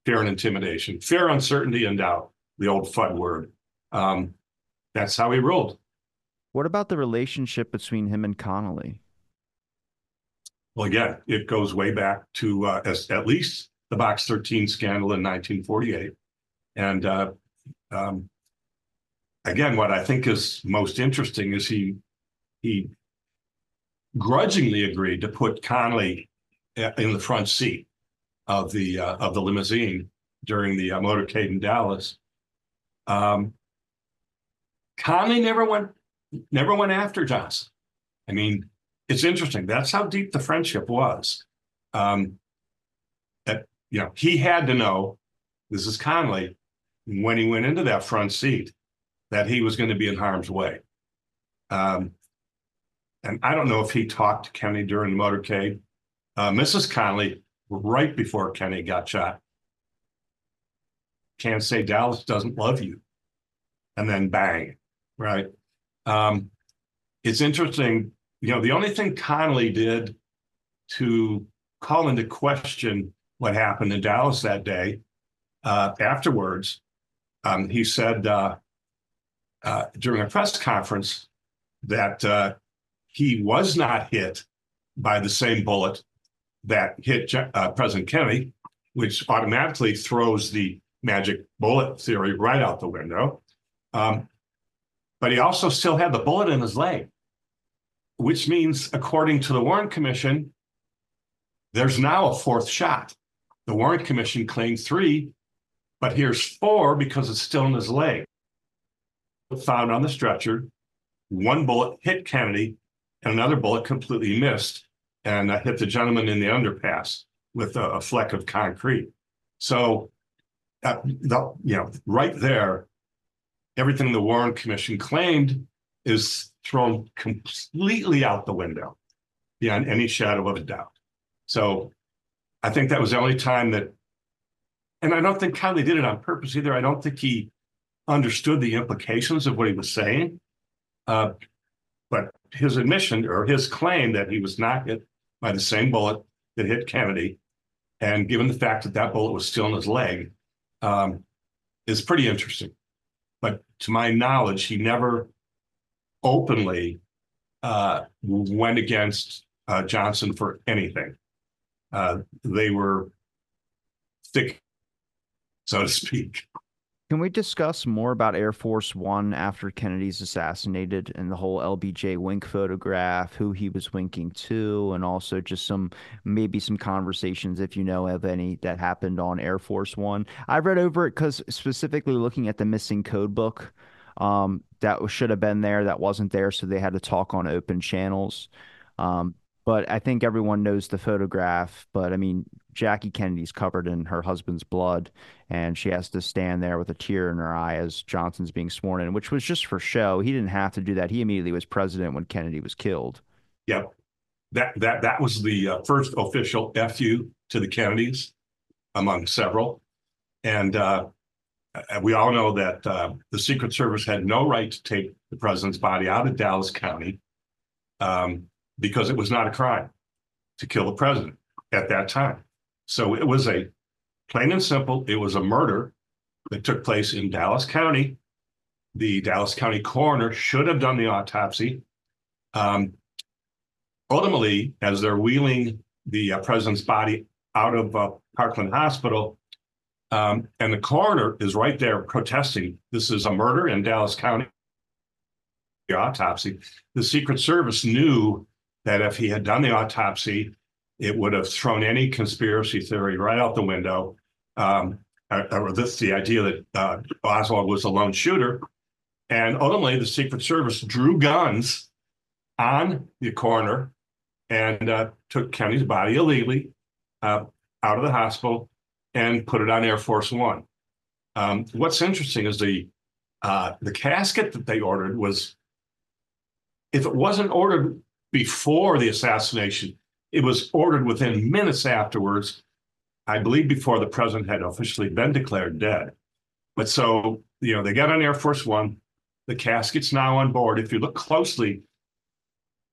fear and intimidation, fear, uncertainty, and doubt, the old FUD word. Um, that's how he ruled. What about the relationship between him and Connally? Well, again, it goes way back to uh, as, at least the Box 13 scandal in 1948. And uh, um, again, what I think is most interesting is he he grudgingly agreed to put Connally uh, in the front seat of the uh, of the limousine during the uh, motorcade in Dallas. Um, never went never went after Johnson. I mean, it's interesting. That's how deep the friendship was. Um, that you know, he had to know. This is Connally when he went into that front seat that he was going to be in harm's way. Um, and I don't know if he talked to Kenny during the motorcade. Uh, Mrs. Connally, right before Kenny got shot, can't say Dallas doesn't love you. And then bang, right? Um, it's interesting. You know, the only thing Connally did to call into question what happened in Dallas that day uh, afterwards, um, he said uh, uh, during a press conference that uh, he was not hit by the same bullet that hit uh, President Kennedy, which automatically throws the magic bullet theory right out the window. Um, but he also still had the bullet in his leg, which means, according to the Warren Commission, there's now a fourth shot. The Warren Commission claimed three, but here's four because it's still in his leg. Found on the stretcher, one bullet hit Kennedy, and another bullet completely missed and uh, hit the gentleman in the underpass with a, a fleck of concrete. So, uh, the, you know, right there, everything the Warren Commission claimed is thrown completely out the window beyond any shadow of a doubt. So, I think that was the only time that, and I don't think Connally did it on purpose either. I don't think he understood the implications of what he was saying. Uh, but his admission or his claim that he was not hit by the same bullet that hit Kennedy, and given the fact that that bullet was still in his leg, um, is pretty interesting. But to my knowledge, he never openly uh, went against uh, Johnson for anything. Uh, they were thick, so to speak. Can we discuss more about Air Force One after Kennedy's assassinated and the whole LBJ wink photograph, who he was winking to, and also just some maybe some conversations, if you know of any, that happened on Air Force One? I read over it because specifically looking at the missing code book um, that should have been there, that wasn't there, so they had to talk on open channels. Um, but I think everyone knows the photograph. But I mean, Jackie Kennedy's covered in her husband's blood, and she has to stand there with a tear in her eye as Johnson's being sworn in, which was just for show. He didn't have to do that. He immediately was president when Kennedy was killed. Yep, that that that was the uh, first official fu to the Kennedys, among several, and uh, we all know that uh, the Secret Service had no right to take the president's body out of Dallas County um, because it was not a crime to kill the president at that time. So it was a plain and simple, it was a murder that took place in Dallas County. The Dallas County coroner should have done the autopsy. Um, ultimately, as they're wheeling the uh, president's body out of uh, Parkland Hospital, um, and the coroner is right there protesting this is a murder in Dallas County. The autopsy. The Secret Service knew that if he had done the autopsy, it would have thrown any conspiracy theory right out the window. Um, or this the idea that uh, Oswald was a lone shooter. And ultimately, the Secret Service drew guns on the coroner and uh, took Kennedy's body illegally uh, out of the hospital and put it on Air Force One. Um, what's interesting is the uh, the casket that they ordered was, if it wasn't ordered before the assassination, it was ordered within minutes afterwards, I believe before the president had officially been declared dead. But so, you know, they got on Air Force One. The casket's now on board. If you look closely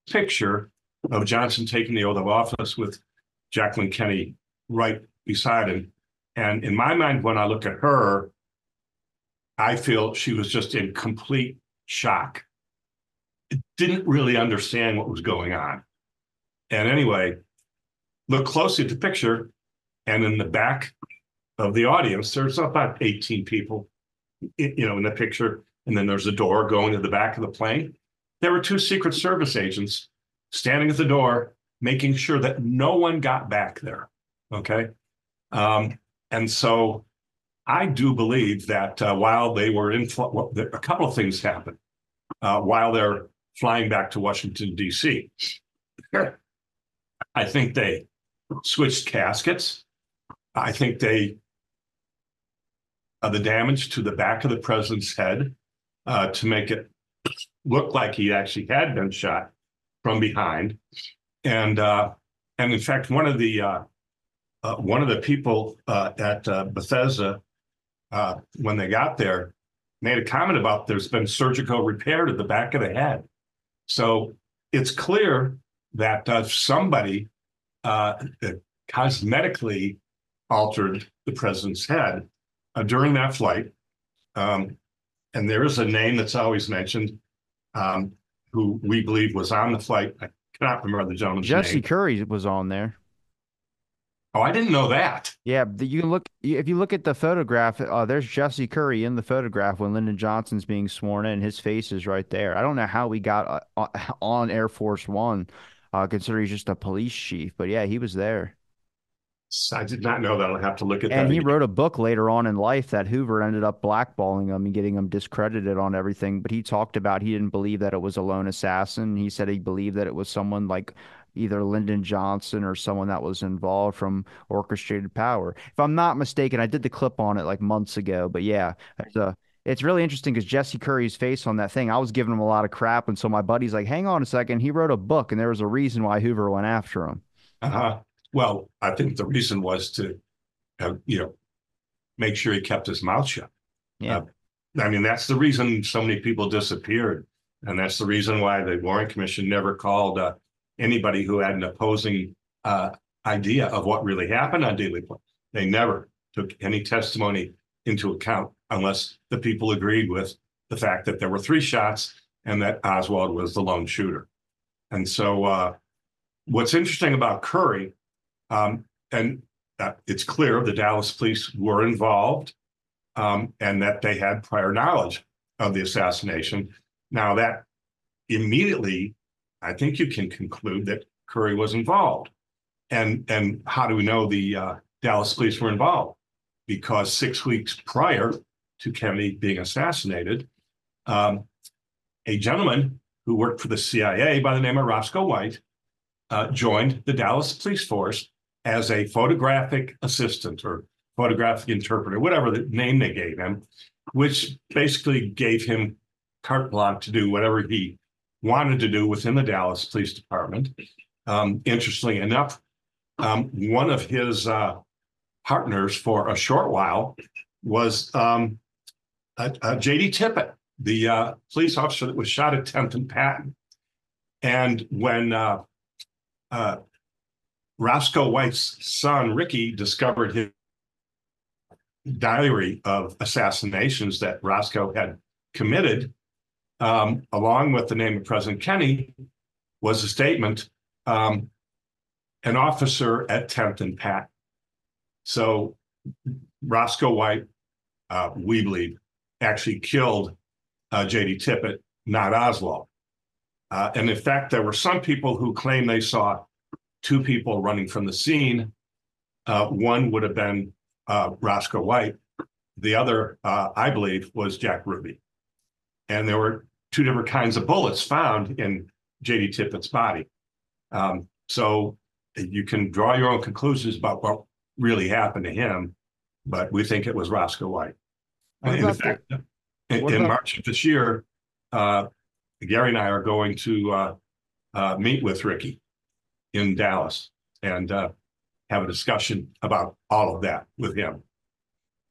picture of Johnson taking the oath of office with Jacqueline Kennedy right beside him. And in my mind, when I look at her, I feel she was just in complete shock. Didn't really understand what was going on. And anyway, look closely at the picture, and in the back of the audience, there's about 18 people, you know, in the picture. And then there's a door going to the back of the plane. There were two Secret Service agents standing at the door, making sure that no one got back there. Okay. Um, and so I do believe that uh, while they were in, well, a couple of things happened uh, while they're flying back to Washington, D.C. I think they switched caskets. I think they, uh, the damage to the back of the president's head uh, to make it look like he actually had been shot from behind. And uh, and in fact, one of the uh, uh, one of the people uh, at uh, Bethesda, uh, when they got there, made a comment about there's been surgical repair to the back of the head. So it's clear that uh, somebody uh, cosmetically altered the president's head during that flight. Um, and there is a name that's always mentioned um, who we believe was on the flight. I cannot remember the gentleman's Jesse name. Curry was on there. Oh, I didn't know that. Yeah, you can look if you look at the photograph. Uh, there's Jesse Curry in the photograph when Lyndon Johnson's being sworn in. His face is right there. I don't know how we got uh, on Air Force One, uh, considering he's just a police chief. But yeah, he was there. I did not know that. I'll have to look at and that. And he again. wrote a book later on in life that Hoover ended up blackballing him and getting him discredited on everything. But he talked about he didn't believe that it was a lone assassin. He said he believed that it was someone like either Lyndon Johnson or someone that was involved from orchestrated power. If I'm not mistaken, I did the clip on it like months ago. But yeah, it's a it's really interesting because Jesse Curry's face on that thing, I was giving him a lot of crap. And so my buddy's like, hang on a second. He wrote a book and there was a reason why Hoover went after him. Uh-huh. Well, I think the reason was to, uh, you know, make sure he kept his mouth shut. Yeah. Uh, I mean, that's the reason so many people disappeared. And that's the reason why the Warren Commission never called uh, anybody who had an opposing uh, idea of what really happened on Dealey Plaza. They never took any testimony into account unless the people agreed with the fact that there were three shots and that Oswald was the lone shooter. And so, uh, what's interesting about Curry um, and uh, it's clear the Dallas police were involved um, and that they had prior knowledge of the assassination. Now, that immediately, I think you can conclude that Curry was involved. And, and how do we know the uh, Dallas police were involved? Because six weeks prior to Kennedy being assassinated, um, a gentleman who worked for the CIA by the name of Roscoe White uh, joined the Dallas police force as a photographic assistant or photographic interpreter, whatever the name they gave him, which basically gave him carte blanche to do whatever he wanted to do within the Dallas Police Department. Um, interestingly enough, um, one of his uh, partners for a short while was um, J.D. Tippit, the uh, police officer that was shot at 10th and Patton. And when uh, uh Roscoe White's son, Ricky, discovered his diary of assassinations that Roscoe had committed, um, along with the name of President Kennedy, was a statement um, an officer at 10th and Pat. So Roscoe White, uh, we believe, actually killed uh, J.D. Tippit, not Oswald. Uh, and in fact, there were some people who claimed they saw two people running from the scene. Uh, one would have been uh, Roscoe White. The other, uh, I believe, was Jack Ruby. And there were two different kinds of bullets found in J.D. Tippit's body. Um, so you can draw your own conclusions about what really happened to him, but we think it was Roscoe White. in fact, the, in, in March of this year, uh, Gary and I are going to uh, uh, meet with Ricky in Dallas and uh, have a discussion about all of that with him.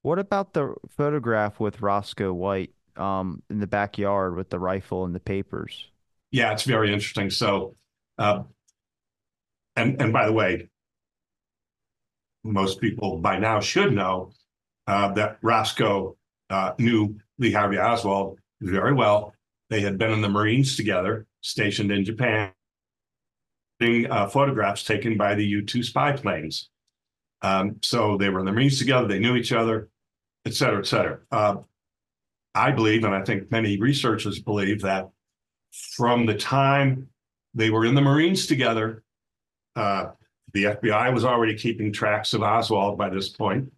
What about the photograph with Roscoe White um, in the backyard with the rifle and the papers? Yeah, it's very interesting. So, uh, and and by the way, most people by now should know uh, that Roscoe uh, knew Lee Harvey Oswald very well. They had been in the Marines together, stationed in Japan, uh, photographs taken by the U 2 spy planes. Um, so they were in the Marines together, they knew each other, et cetera, et cetera. Uh, I believe, and I think many researchers believe, that from the time they were in the Marines together, uh, the FBI was already keeping tracks of Oswald by this point.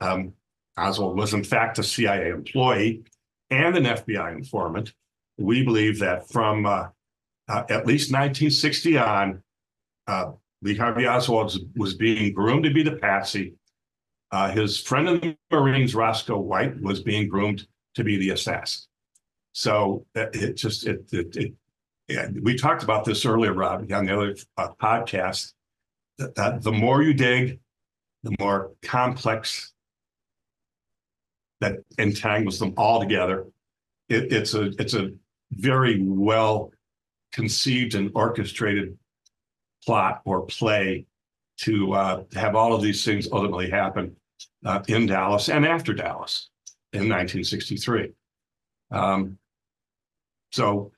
Um, Oswald was, in fact, a CIA employee and an FBI informant. We believe that from uh, uh, at least 1960 on, uh, Lee Harvey Oswald was being groomed to be the patsy. Uh, his friend in the Marines, Roscoe White, was being groomed to be the assassin. So uh, it just it, it, it we talked about this earlier, Rob, on the other uh, podcast. That, that the more you dig, the more complex that entangles them all together. It, it's a it's a very well conceived and orchestrated plot or play to uh, have all of these things ultimately happen uh, in Dallas and after Dallas in 1963. Um, so,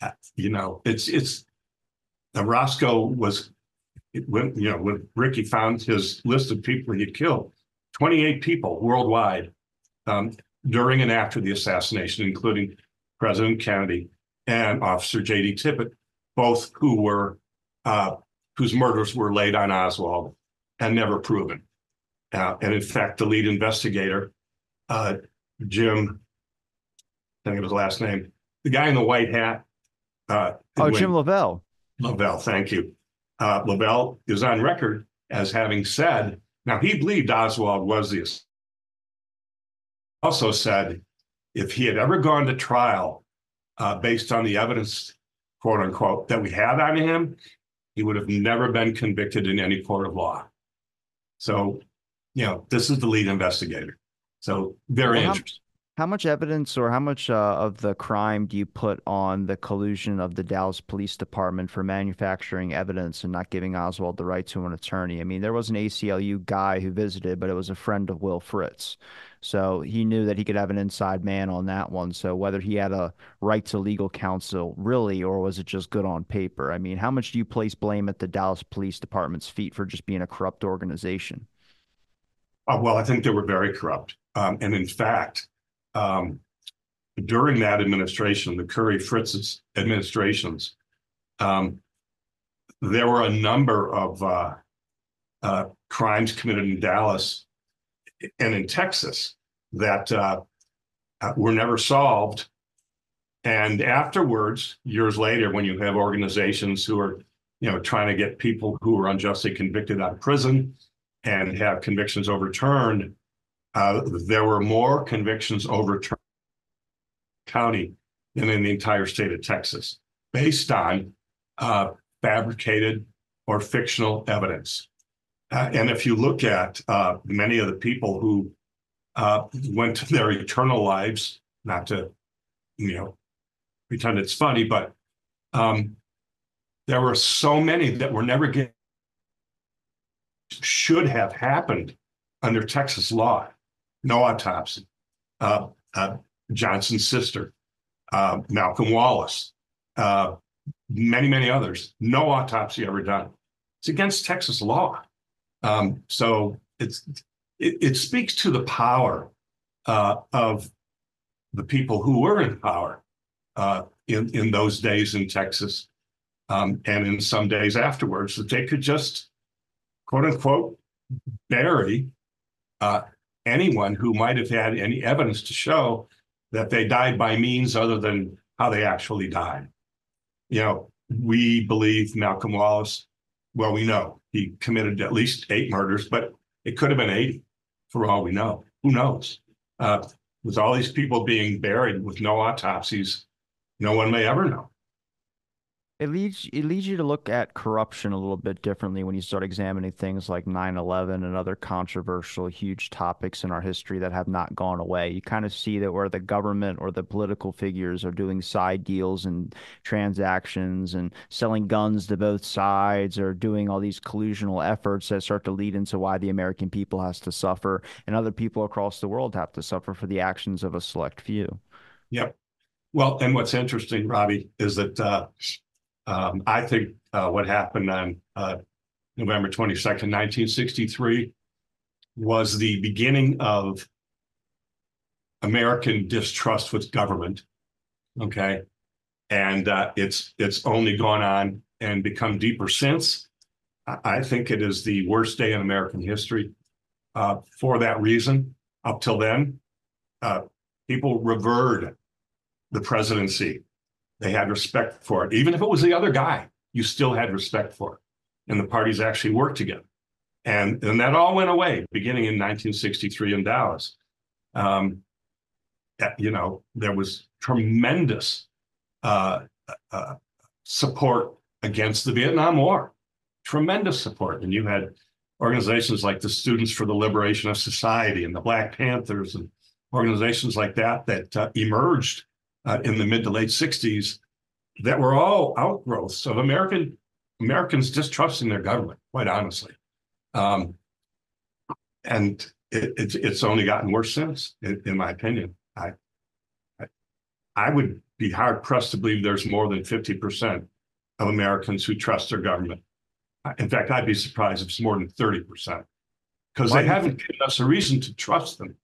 uh, you know, it's it's uh, Roscoe was when you know when Ricky found his list of people he killed, 28 people worldwide um, during and after the assassination, including President Kennedy and Officer J.D. Tippit, both who were uh, whose murders were laid on Oswald and never proven. Uh, and in fact, the lead investigator, uh, Jim, I think it was last name, the guy in the white hat. Uh, oh, Jim Leavelle. Leavelle, thank you. Uh, Leavelle is on record as having said, now he believed Oswald was the also said if he had ever gone to trial uh, based on the evidence, quote unquote, that we had on him, he would have never been convicted in any court of law. So, you know, this is the lead investigator. So, very well, interesting. How much evidence or how much uh, of the crime do you put on the collusion of the Dallas Police Department for manufacturing evidence and not giving Oswald the right to an attorney? I mean, there was an ACLU guy who visited, but it was a friend of Will Fritz. So he knew that he could have an inside man on that one. So whether he had a right to legal counsel really, or was it just good on paper? I mean, how much do you place blame at the Dallas Police Department's feet for just being a corrupt organization? Uh, well, I think they were very corrupt. Um, and in fact, um, during that administration, the Curry Fritz's administrations, um, there were a number of uh, uh, crimes committed in Dallas and in Texas that uh, uh, were never solved. And afterwards, years later, when you have organizations who are, you know, trying to get people who are unjustly convicted out of prison and have convictions overturned, uh, there were more convictions overturned county than in the entire state of Texas, based on uh, fabricated or fictional evidence. Uh, and if you look at uh, many of the people who uh, went to their eternal lives, not to, you know, pretend it's funny, but um, there were so many that were never getting should have happened under Texas law no autopsy. Uh, uh, Johnson's sister, uh, Malcolm Wallace, uh, many, many others, no autopsy ever done. It's against Texas law. Um, so it's it, it, speaks to the power uh, of the people who were in power uh, in, in those days in Texas um, and in some days afterwards that they could just, quote unquote, bury anyone who might have had any evidence to show that they died by means other than how they actually died. You know, we believe Malcolm Wallace, well, we know he committed at least eight murders, but it could have been 80 for all we know. Who knows? Uh, with all these people being buried with no autopsies, no one may ever know. It leads it leads you to look at corruption a little bit differently when you start examining things like 9/11 and other controversial, huge topics in our history that have not gone away. You kind of see that where the government or the political figures are doing side deals and transactions and selling guns to both sides or doing all these collusional efforts that start to lead into why the American people has to suffer and other people across the world have to suffer for the actions of a select few. Yep. Well, and what's interesting, Robbie, is that uh, um, I think uh, what happened on uh, November 22nd, 1963, was the beginning of American distrust with government. Okay. And uh, it's it's only gone on and become deeper since. I think it is the worst day in American history uh, for that reason. Up till then, uh, people revered the presidency they had respect for it. Even if it was the other guy, you still had respect for it. And the parties actually worked together. And, and that all went away beginning in 1963 in Dallas. Um, you know, there was tremendous uh, uh, support against the Vietnam War, tremendous support. And you had organizations like the Students for the Liberation of Society and the Black Panthers and organizations like that that uh, emerged uh, in the mid to late 60s that were all outgrowths of American Americans distrusting their government, quite honestly. Um, and it, it's it's only gotten worse since, in, in my opinion. I, I, I would be hard pressed to believe there's more than 50% of Americans who trust their government. In fact, I'd be surprised if it's more than 30% because they haven't given us a reason to trust them.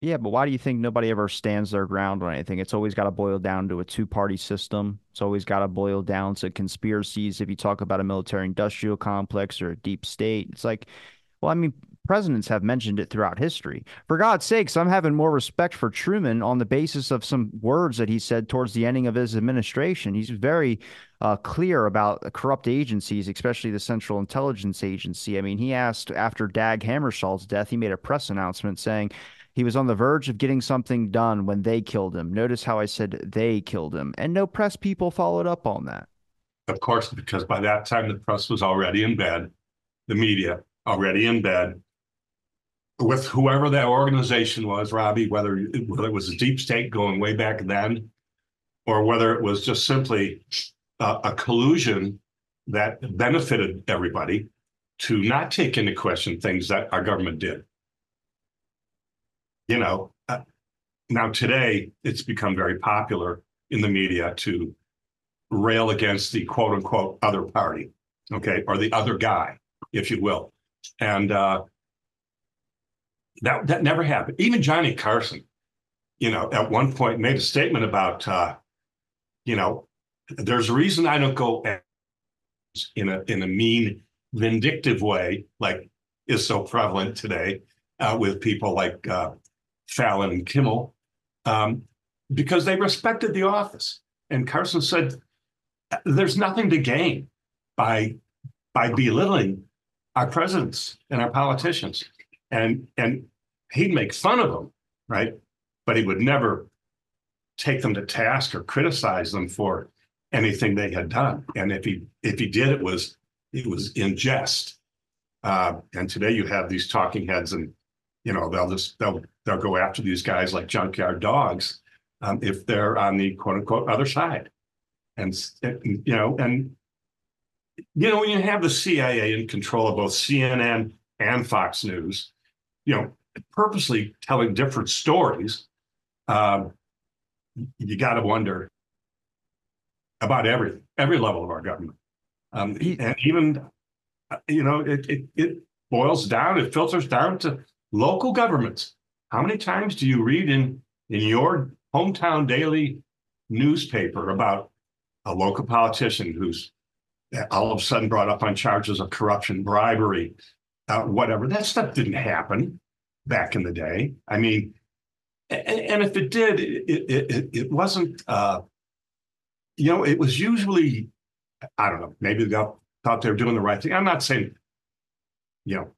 Yeah, but why do you think nobody ever stands their ground on anything? It's always got to boil down to a two party system. It's always got to boil down to conspiracies. If you talk about a military industrial complex or a deep state, it's like, well, I mean, presidents have mentioned it throughout history. For God's sakes, I'm having more respect for Truman on the basis of some words that he said towards the ending of his administration. He's very uh, clear about corrupt agencies, especially the Central Intelligence Agency. I mean, he asked after Dag Hammarskjöld's death, he made a press announcement saying, he was on the verge of getting something done when they killed him. Notice how I said they killed him, and no press people followed up on that. Of course, because by that time the press was already in bed, the media already in bed with whoever that organization was, Robbie, whether, whether it was a deep state going way back then, or whether it was just simply a, a collusion that benefited everybody to not take into question things that our government did you know, uh, now today it's become very popular in the media to rail against the quote unquote other party, okay, or the other guy, if you will. And uh, that that never happened. Even Johnny Carson, you know, at one point made a statement about, uh, you know, there's a reason I don't go in a in a mean, vindictive way like is so prevalent today uh, with people like uh, Fallon and Kimmel, um, because they respected the office. And Carson said, "There's nothing to gain by by belittling our presidents and our politicians." And and he'd make fun of them, right? But he would never take them to task or criticize them for anything they had done. And if he if he did, it was it was in jest. Uh, and today you have these talking heads and you know they'll just they'll they'll go after these guys like junkyard dogs um, if they're on the quote unquote other side and you know and you know when you have the cia in control of both cnn and fox news you know purposely telling different stories um, you got to wonder about everything every level of our government um, and even uh, you know it, it it boils down it filters down to local governments. How many times do you read in, in your hometown daily newspaper about a local politician who's all of a sudden brought up on charges of corruption, bribery, uh, whatever? That stuff didn't happen back in the day. I mean, and, and if it did, it, it, it, it wasn't, uh, you know, it was usually, I don't know, maybe they thought they were doing the right thing. I'm not saying, you know,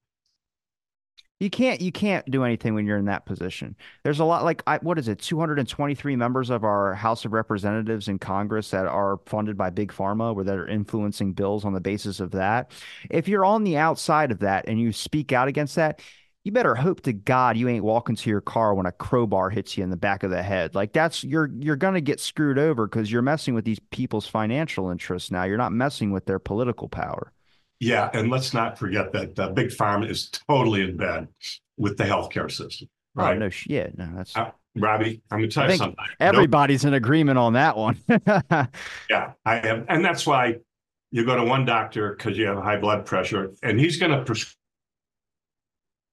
You can't you can't do anything when you're in that position. There's a lot like I, what is it? 223 members of our House of Representatives in Congress that are funded by big pharma where they're influencing bills on the basis of that. If you're on the outside of that and you speak out against that, you better hope to God you ain't walking to your car when a crowbar hits you in the back of the head. Like that's you're you're gonna get screwed over because you're messing with these people's financial interests now. You're not messing with their political power. Yeah, and let's not forget that uh, big pharma is totally in bed with the healthcare system, Oh right? no, sh- yeah, no, that's Uh, Robbie, I'm to tell I you something. Nope. everybody's in agreement on that one. Yeah, I am, and that's why you go to one doctor because you have high blood pressure, and he's going to prescribe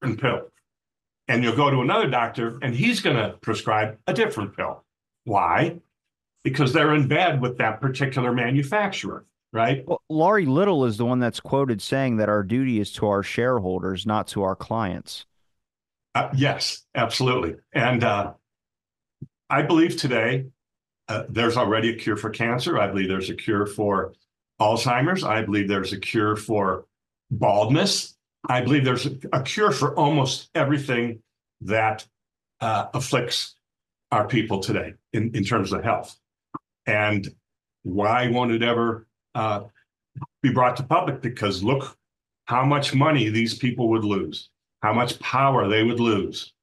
a pill, and you'll go to another doctor, and he's going to prescribe a different pill. Why? Because they're in bed with that particular manufacturer, right? Well, Laurie Little is the one that's quoted saying that our duty is to our shareholders, not to our clients. Uh, yes, absolutely. And uh, I believe today uh, there's already a cure for cancer. I believe there's a cure for Alzheimer's. I believe there's a cure for baldness. I believe there's a, a cure for almost everything that uh, afflicts our people today in, in terms of health. And why won't it ever uh, be brought to public? Because look how much money these people would lose how much power they would lose.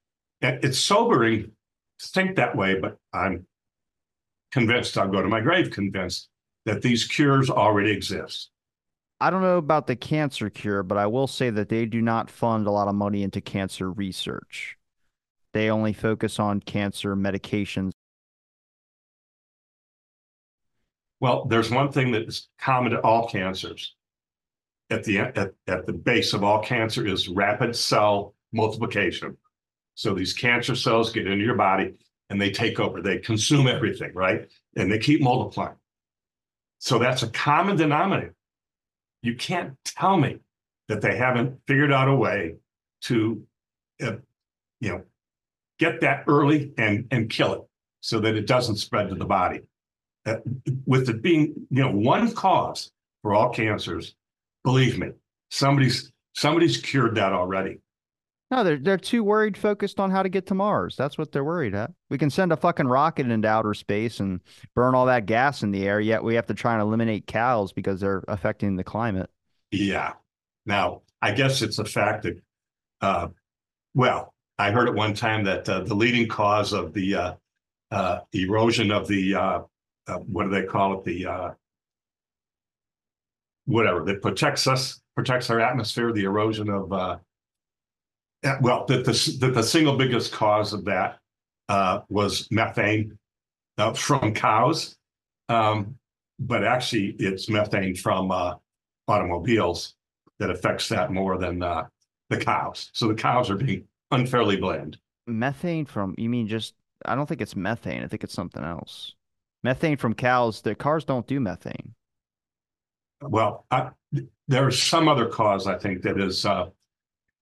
It's sobering to think that way, but I'm convinced, I'll go to my grave convinced that these cures already exist. I don't know about the cancer cure, but I will say that they do not fund a lot of money into cancer research. They only focus on cancer medications. Well, there's one thing that is common to all cancers. At the at, at the base of all cancer is rapid cell multiplication. So these cancer cells get into your body and they take over, they consume everything, right? And they keep multiplying. So that's a common denominator. You can't tell me that they haven't figured out a way to, uh, you know, get that early and and kill it so that it doesn't spread to the body. Uh, with it being, you know, one cause for all cancers, believe me, somebody's somebody's cured that already. No, they're they're too worried focused on how to get to Mars. That's what they're worried at. We can send a fucking rocket into outer space and burn all that gas in the air, yet we have to try and eliminate cows because they're affecting the climate. Yeah. Now, I guess it's a fact that, uh, well, I heard at one time that uh, the leading cause of the uh, uh, erosion of the uh, what do they call it? The uh, whatever that protects us, protects our atmosphere, the erosion of uh, well, that the that the single biggest cause of that uh, was methane uh, from cows, um, but actually it's methane from uh, automobiles that affects that more than uh, the cows. So the cows are being unfairly blamed. Methane from, you mean just, I don't think it's methane. I think it's something else. Methane from cows, the cars don't do methane. Well, I, there's some other cause I think that is uh,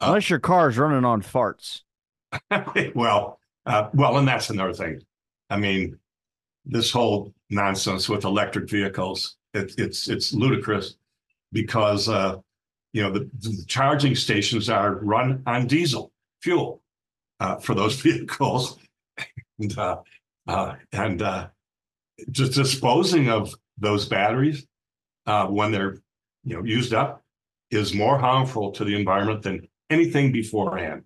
Uh, Unless your car is running on farts. well, uh, well, and that's another thing. I mean, this whole nonsense with electric vehicles, it, it's it's ludicrous because uh, you know the, the charging stations are run on diesel fuel uh, for those vehicles, and uh, uh, and uh, just disposing of those batteries uh, when they're you know used up is more harmful to the environment than anything beforehand,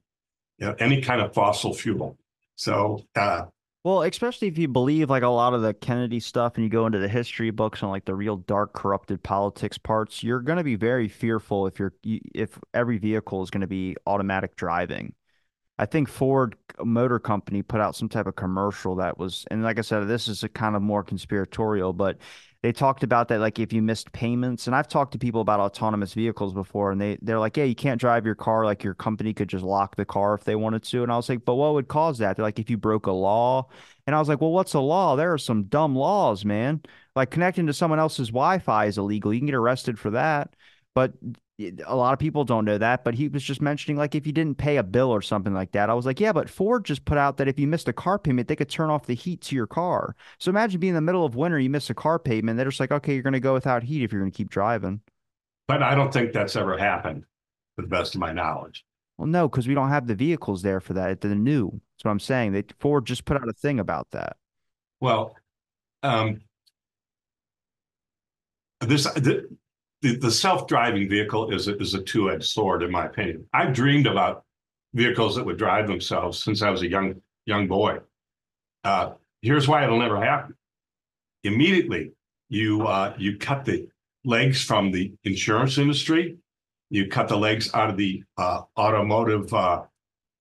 you know, any kind of fossil fuel. So, uh, Well, especially if you believe like a lot of the Kennedy stuff and you go into the history books and like the real dark corrupted politics parts, you're going to be very fearful if you're if every vehicle is going to be automatic driving. I think Ford Motor Company put out some type of commercial that was, and like I said, this is a kind of more conspiratorial, but they talked about that like if you missed payments, and I've talked to people about autonomous vehicles before, and they they're like, yeah, you can't drive your car, like your company could just lock the car if they wanted to, and I was like, but what would cause that? They're like, if you broke a law, and I was like, well, what's a law? There are some dumb laws, man. Like connecting to someone else's Wi-Fi is illegal. You can get arrested for that, but a lot of people don't know that, but he was just mentioning like if you didn't pay a bill or something like that. I was like, yeah, but Ford just put out that if you missed a car payment, they could turn off the heat to your car. So imagine being in the middle of winter, you miss a car payment, they're just like, okay, you're going to go without heat if you're going to keep driving. but I don't think that's ever happened, to the best of my knowledge. Well, no, because we don't have the vehicles there for that. It's the new. That's what I'm saying. They Ford just put out a thing about that. Well, um, this the, the, the self-driving vehicle is a, is a two-edged sword, in my opinion. I've dreamed about vehicles that would drive themselves since I was a young young boy. Uh, here's why it'll never happen. Immediately, you uh, you cut the legs from the insurance industry, you cut the legs out of the uh, automotive uh,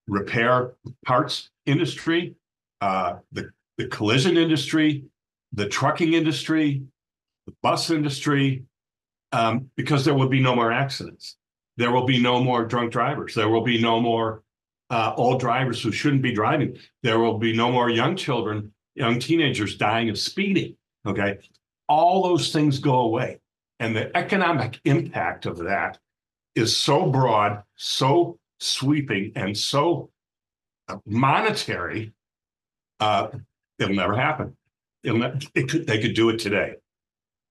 repair parts industry, uh, the the collision industry, the trucking industry, the bus industry, um, because there will be no more accidents. There will be no more drunk drivers. There will be no more uh, old drivers who shouldn't be driving. There will be no more young children, young teenagers dying of speeding. Okay. All those things go away. And the economic impact of that is so broad, so sweeping, and so uh, monetary, uh, it'll never happen. It'll ne- it could, they could do it today.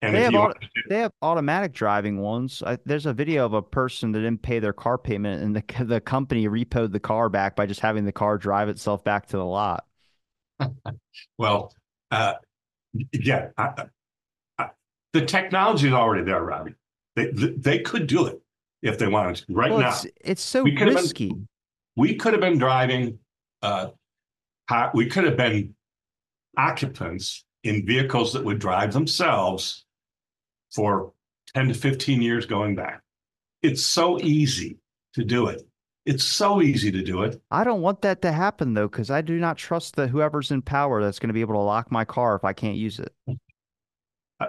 And They have auto, they have automatic driving ones. I, there's a video of a person that didn't pay their car payment, and the the company repoed the car back by just having the car drive itself back to the lot. well, uh, yeah, I, I, the technology is already there, Robbie. They, they could do it if they wanted to. Right Well, now, it's it's so we could have been- risky. we could have been driving, uh, we could have been occupants in vehicles that would drive themselves for 10 to 15 years going back. It's so easy to do it. It's so easy to do it. I don't want that to happen though, because I do not trust that whoever's in power that's going to be able to lock my car if I can't use it. Uh,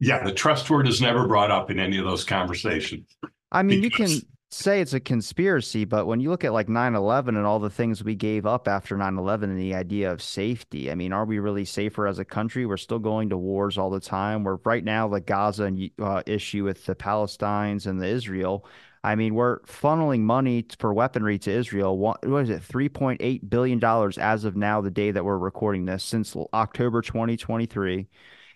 yeah, the trust word is never brought up in any of those conversations. I mean, you can Because- say it's a conspiracy, but when you look at like 9/11 and all the things we gave up after 9/11 and the idea of safety, I mean, are we really safer as a country? We're still going to wars all the time. We're right now the Gaza uh, issue with the Palestinians and the Israel. I mean, we're funneling money for weaponry to Israel. What, what is it? $3.8 billion as of now, the day that we're recording this, since October 2023.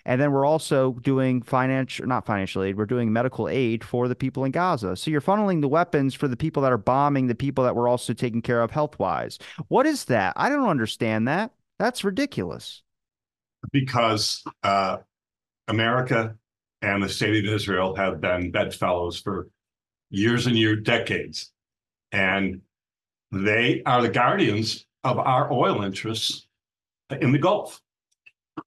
And then we're also doing financial, not financial aid, we're doing medical aid for the people in Gaza. So you're funneling the weapons for the people that are bombing the people that we're also taking care of health wise. What is that? I don't understand that. That's ridiculous. because uh, America and the state of Israel have been bedfellows for years and years, decades. And they are the guardians of our oil interests in the Gulf.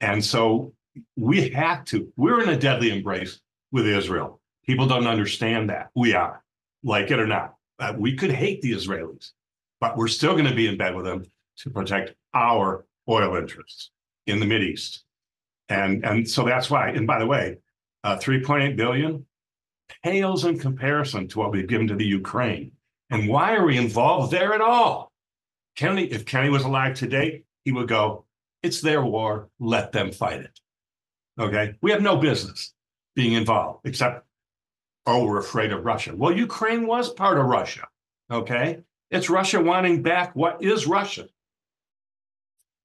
And so we have to, we're in a deadly embrace with Israel. People don't understand that. We are, like it or not. Uh, we could hate the Israelis, but we're still going to be in bed with them to protect our oil interests in the Mideast. And and so that's why. And by the way, uh, 3.8 billion pales in comparison to what we've given to the Ukraine. And why are we involved there at all? Kennedy, if Kennedy was alive today, he would go, "It's their war. Let them fight it." Okay, we have no business being involved, except oh, we're afraid of Russia. Well, Ukraine was part of Russia. Okay, it's Russia wanting back what is Russia.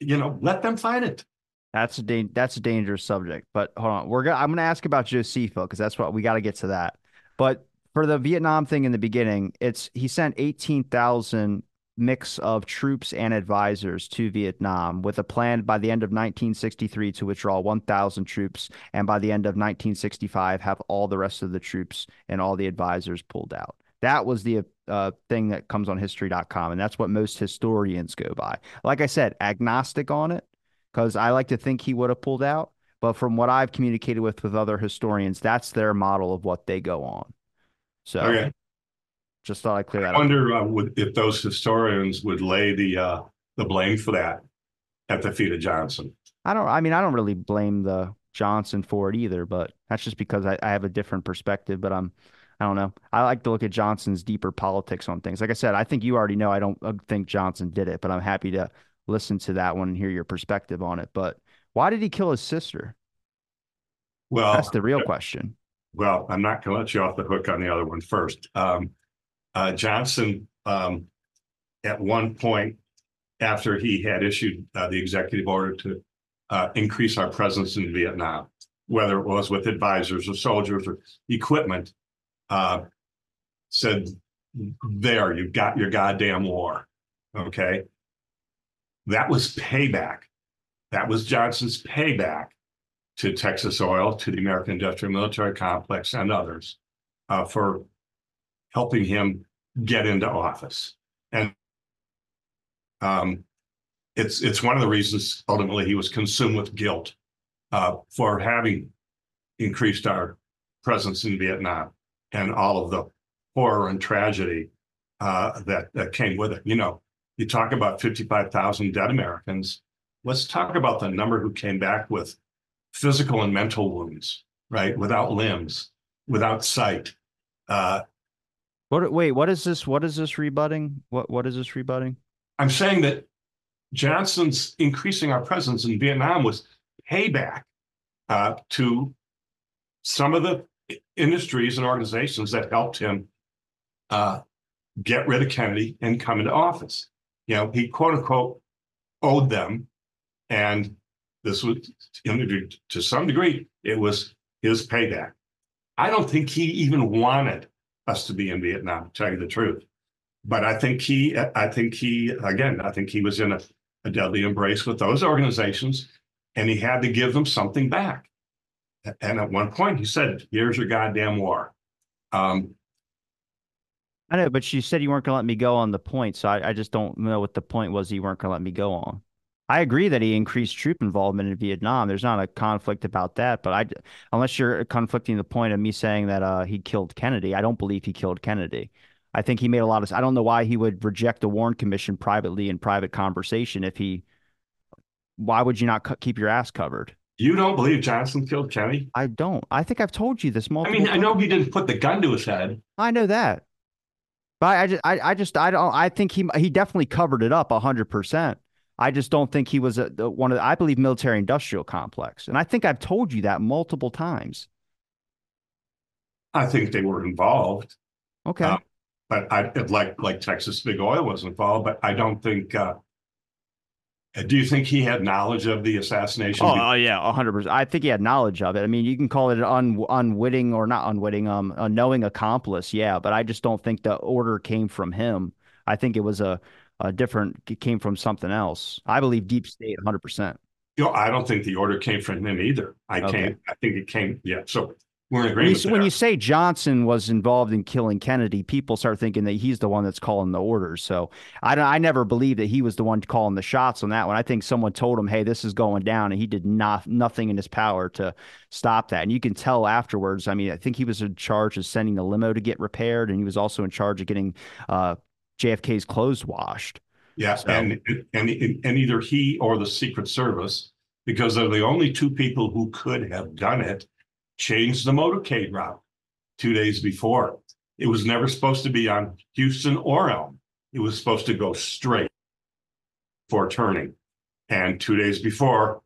You know, let them fight it. That's a da- that's a dangerous subject. But hold on, we're gonna I'm gonna ask about Josefa because that's what we got to get to that. But for the Vietnam thing in the beginning, it's he sent eighteen thousand mix of troops and advisors to Vietnam with a plan by the end of 1963 to withdraw 1,000 troops, and by the end of 1965 have all the rest of the troops and all the advisors pulled out. That was the uh, thing that comes on History.com, and that's what most historians go by. Like I said, agnostic on it because I like to think he would have pulled out. But from what I've communicated with with other historians, that's their model of what they go on. So Okay. Just thought I'd clear that I up. wonder uh, would, if those historians would lay the uh, the blame for that at the feet of Johnson. I don't. I mean, I don't really blame the Johnson for it either, but that's just because I, I have a different perspective. But I'm, I don't know. I like to look at Johnson's deeper politics on things. Like I said, I think you already know. I don't uh, think Johnson did it, but I'm happy to listen to that one and hear your perspective on it. But why did he kill his sister? Well, That's the real question. well, I'm not going to let you off the hook on the other one first. Um, uh, Johnson, um, at one point, after he had issued uh, the executive order to uh, increase our presence in Vietnam, whether it was with advisors or soldiers or equipment, uh, said there, you've got your goddamn war. Okay. That was payback. That was Johnson's payback to Texas Oil, to the American Industrial Military Complex, and others uh, for helping him get into office. And um, it's it's one of the reasons ultimately he was consumed with guilt uh, for having increased our presence in Vietnam and all of the horror and tragedy uh, that that came with it. You know, you talk about fifty-five thousand dead Americans. Let's talk about the number who came back with physical and mental wounds, right? Without limbs, without sight. Uh, what? Wait, what is this? What is this rebutting? What? What is this rebutting? I'm saying that Johnson's increasing our presence in Vietnam was payback uh, to some of the industries and organizations that helped him uh, get rid of Kennedy and come into office. You know, he quote unquote owed them, and this was to some degree it was his payback. I don't think he even wanted us to be in Vietnam. To tell you the truth, but I think he, I think he, again, I think he was in a, a deadly embrace with those organizations, and he had to give them something back. And at one point, he said, "Here's your goddamn war." Um, I know, but you said you weren't going to let me go on the point, so I, I just don't know what the point was. You weren't going to let me go on. I agree that he increased troop involvement in Vietnam. There's not a conflict about that, but I, unless you're conflicting the point of me saying that uh, he killed Kennedy, I don't believe he killed Kennedy. I think he made a lot of. I don't know why he would reject the Warren Commission privately in private conversation if he. Why would you not keep your ass covered? You don't believe Johnson killed Kennedy? I don't. I think I've told you this multiple. I mean, times. I know he didn't put the gun to his head. I know that, but I just, I, I just, I don't. I think he, he definitely covered it up hundred percent. I just don't think he was a, one of. The, I believe military industrial complex, and I think I've told you that multiple times. I think they were involved. Okay. Um, but I like like Texas Big Oil was involved, but I don't think. Uh, do you think he had knowledge of the assassination? Oh, oh yeah, hundred percent. I think he had knowledge of it. I mean, you can call it an un, unwitting or not unwitting, um, a knowing accomplice. Yeah, but I just don't think the order came from him. I think it was a, a different. Came from something else. I believe deep state, hundred percent. You know, I don't think the order came from him either. I okay. can't. I think it came. Yeah. So we're in agreement. When you, when you, say Johnson was involved in killing Kennedy, people start thinking that he's the one that's calling the orders. So I don't. I never believed that he was the one calling the shots on that one. I think someone told him, "Hey, this is going down," and he did not nothing in his power to stop that. And you can tell afterwards. I mean, I think he was in charge of sending the limo to get repaired, and he was also in charge of getting uh, JFK's clothes washed. Yeah, so. and, and and either he or the Secret Service, because they're the only two people who could have done it changed the motorcade route two days before. It was never supposed to be on Houston or Elm. It was supposed to go straight for turning. And two days before,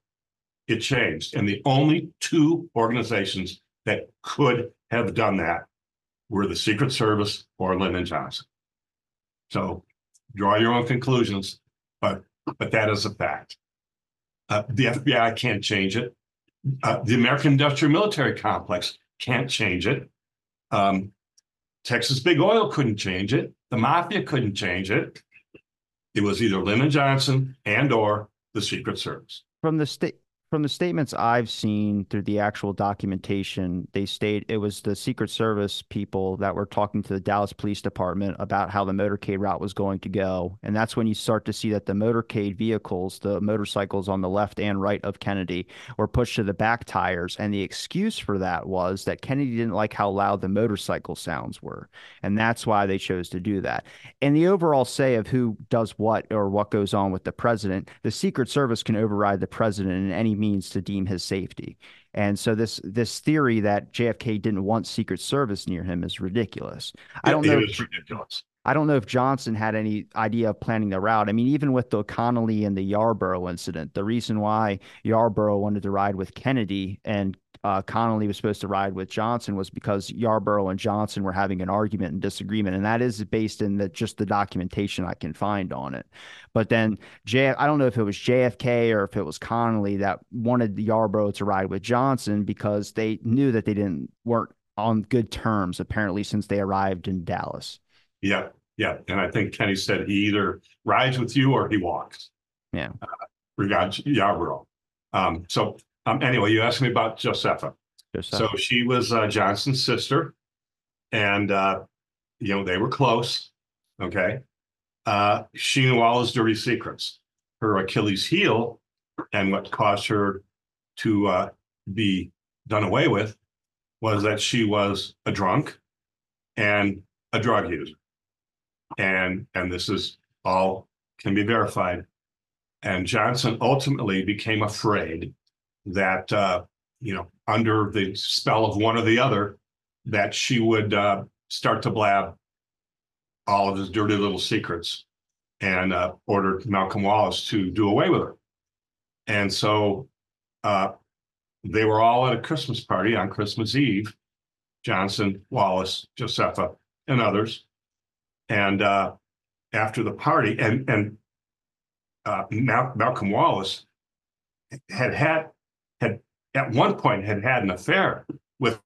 it changed. And the only two organizations that could have done that were the Secret Service or Lyndon Johnson. So draw your own conclusions, but but that is a fact. Uh, the FBI can't change it. Uh, the American Industrial Military Complex can't change it. Um, Texas Big Oil couldn't change it. The mafia couldn't change it. It was either Lyndon Johnson and or the Secret Service. From the state from the statements I've seen through the actual documentation, they state it was the Secret Service people that were talking to the Dallas Police Department about how the motorcade route was going to go. And that's when you start to see that the motorcade vehicles, the motorcycles on the left and right of Kennedy, were pushed to the back tires. And the excuse for that was that Kennedy didn't like how loud the motorcycle sounds were. And that's why they chose to do that. And the overall say of who does what or what goes on with the president, the Secret Service can override the president in any means to deem his safety. And so this this theory that JFK didn't want Secret Service near him is ridiculous. I don't know. If, ridiculous. I don't know if Johnson had any idea of planning the route. I mean, even with the Connally and the Yarborough incident, the reason why Yarborough wanted to ride with Kennedy and uh, Connally was supposed to ride with Johnson was because Yarborough and Johnson were having an argument and disagreement, and that is based in the just the documentation I can find on it. But then J, I don't know if it was JFK or if it was Connally that wanted Yarborough to ride with Johnson because they knew that they didn't weren't on good terms apparently since they arrived in Dallas. Yeah, yeah. And I think Kenny said he either rides with you or he walks. Yeah. Uh, regards Yarborough. Um, so um, anyway, you asked me about Josefa. So she was uh, Johnson's sister, and uh, you know they were close. Okay, uh, she knew all his dirty secrets. Her Achilles heel, and what caused her to uh, be done away with, was that she was a drunk and a drug user, and and this is all can be verified. And Johnson ultimately became afraid that uh, you know under the spell of one or the other that she would uh, start to blab all of his dirty little secrets and uh, ordered Malcolm Wallace to do away with her. And so uh, they were all at a Christmas party on Christmas Eve Johnson, Wallace, Josefa, and others. And uh, after the party, and, and uh, Mal- Malcolm Wallace had had had at one point had had an affair with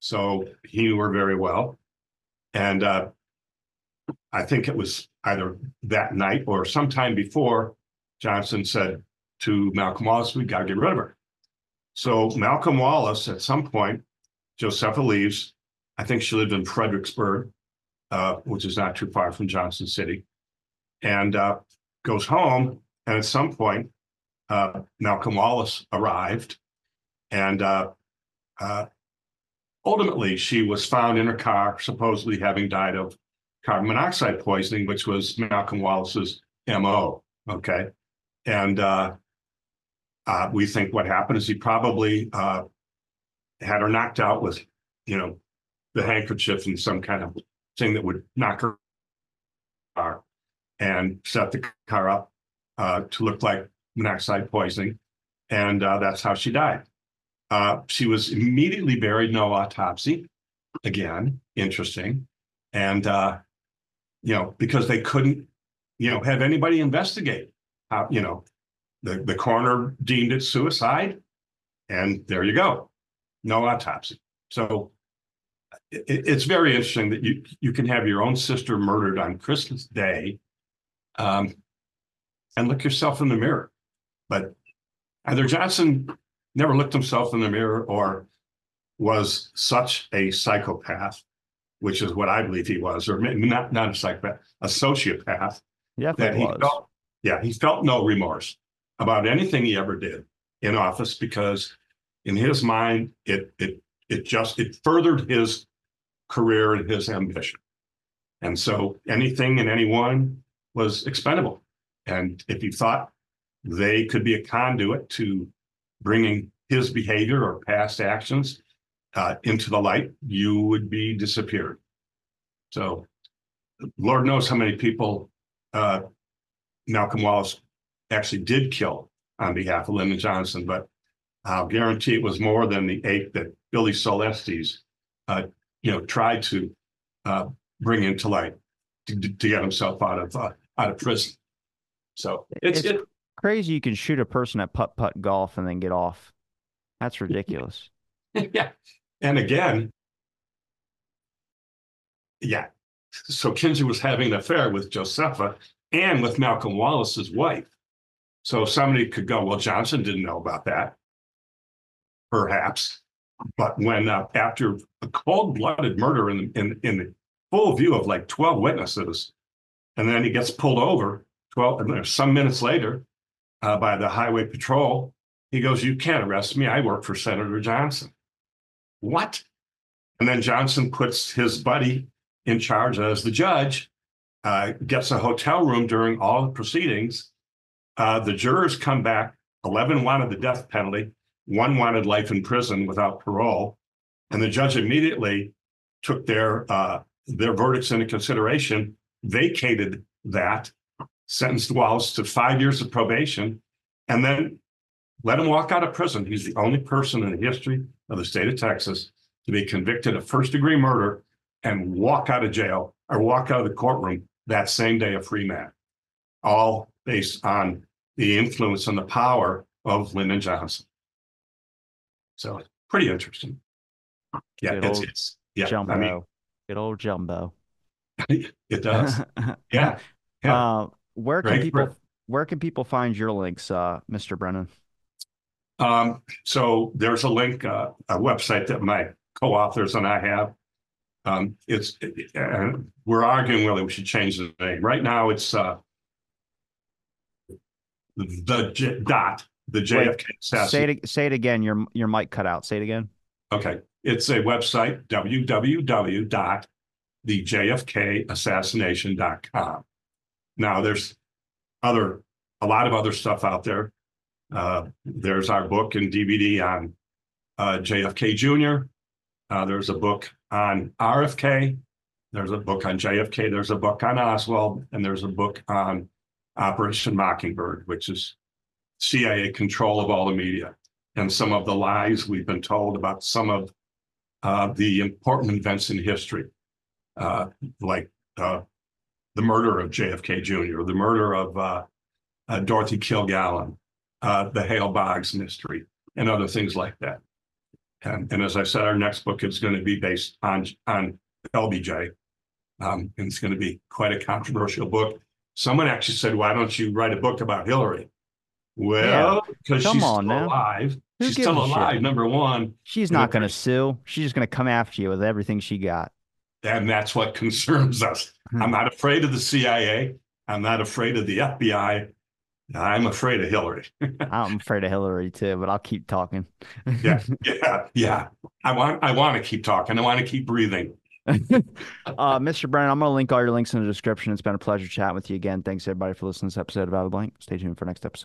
so he knew her very well. And uh, i think it was either that night or sometime before johnson said to malcolm wallace we got to get rid of her. So malcolm wallace at some point josefa leaves. I think she lived in fredericksburg uh, which is not too far from johnson city. And uh, goes home and at some point uh, malcolm wallace arrived and uh, uh, ultimately, she was found in her car, supposedly having died of carbon monoxide poisoning, which was Malcolm Wallace's MO. Okay. And uh, uh, we think what happened is he probably uh, had her knocked out with, you know, the handkerchief and some kind of thing that would knock her car and set the car up to look like monoxide poisoning. And uh, that's how she died. Uh, she was immediately buried, no autopsy. Again, interesting. And, uh, you know, because they couldn't, you know, have anybody investigate how, you know, the, the coroner deemed it suicide. And there you go, no autopsy. So it, it's very interesting that you, you can have your own sister murdered on Christmas Day um, and look yourself in the mirror. But either Johnson never looked himself in the mirror or was such a psychopath, which is what I believe he was, or not not a psychopath, a sociopath. Yeah, that he was. felt, yeah, he felt no remorse about anything he ever did in office because in his mind it it it just it furthered his career and his ambition. And so anything and anyone was expendable. And if he thought they could be a conduit to bringing his behavior or past actions uh, into the light, you would be disappeared. So, Lord knows how many people uh, Malcolm Wallace actually did kill on behalf of Lyndon Johnson, but I'll guarantee it was more than the eight that Billie Sol Estes, uh, you know, tried to uh, bring into light to, to, get himself out of uh, out of prison. So it's, it's, it, crazy you can shoot a person at putt putt golf and then get off. That's ridiculous. yeah. And again, yeah. So Kinser was having an affair with Josefa and with Malcolm Wallace's wife. So somebody could go, well, Johnson didn't know about that. Perhaps. But when uh, after a cold blooded murder in, in, in the full view of like 12 witnesses, and then he gets pulled over 12, some minutes later, uh, by the highway patrol. He goes, You can't arrest me. I work for Senator Johnson. What? And then Johnson puts his buddy in charge as the judge, uh, gets a hotel room during all the proceedings. Uh, the jurors come back. 11 wanted the death penalty, one wanted life in prison without parole. And the judge immediately took their, uh, their verdicts into consideration, vacated that, sentenced Wallace to five years of probation, and then let him walk out of prison. He's the only person in the history of the state of Texas to be convicted of first degree murder and walk out of jail or walk out of the courtroom that same day a free man, all based on the influence and the power of Lyndon Johnson. So pretty interesting. Yeah, Good it's, it's yeah. Jumbo. I mean, Good old Jumbo. It does. Yeah. Yeah. Uh, where can Great people where can people find your links, uh, Mr. Brennan? Um, so there's a link, uh, a website that my co-authors and I have. Um, it's, uh, we're arguing whether we should change the name. Right now, it's, uh, the J, dot, the JFK Say it say it again. Your your mic cut out. Say it again. Okay, it's a website, www.thejfkassassination.com. Now, there's other, a lot of other stuff out there. Uh, there's our book and DVD on uh, JFK Jr. Uh, there's a book on RFK. There's a book on JFK. There's a book on Oswald, and there's a book on Operation Mockingbird, which is CIA control of all the media and some of the lies we've been told about some of uh, the important events in history, uh, like uh, the murder of JFK Jr., the murder of uh, uh, Dorothy Kilgallen, uh, the Hale Boggs mystery, and other things like that. And, and as I said, our next book is going to be based on on LBJ, um, and it's going to be quite a controversial book. Someone actually said, "Why don't you write a book about Hillary?" Well, because come she's on still now. alive. Who she's still a shit? alive. Number one, She's not going to sue. She's just going to come after you with everything she got. And that's what concerns us. Hmm. I'm not afraid of the CIA. I'm not afraid of the FBI. I'm afraid of Hillary. I'm afraid of Hillary too, but I'll keep talking. Yeah, yeah, yeah. I want, I want to keep talking. I want to keep breathing. uh, Mr. Brennan, I'm going to link all your links in the description. It's been a pleasure chatting with you again. Thanks everybody for listening to this episode of Out of the Blank. Stay tuned for next episode.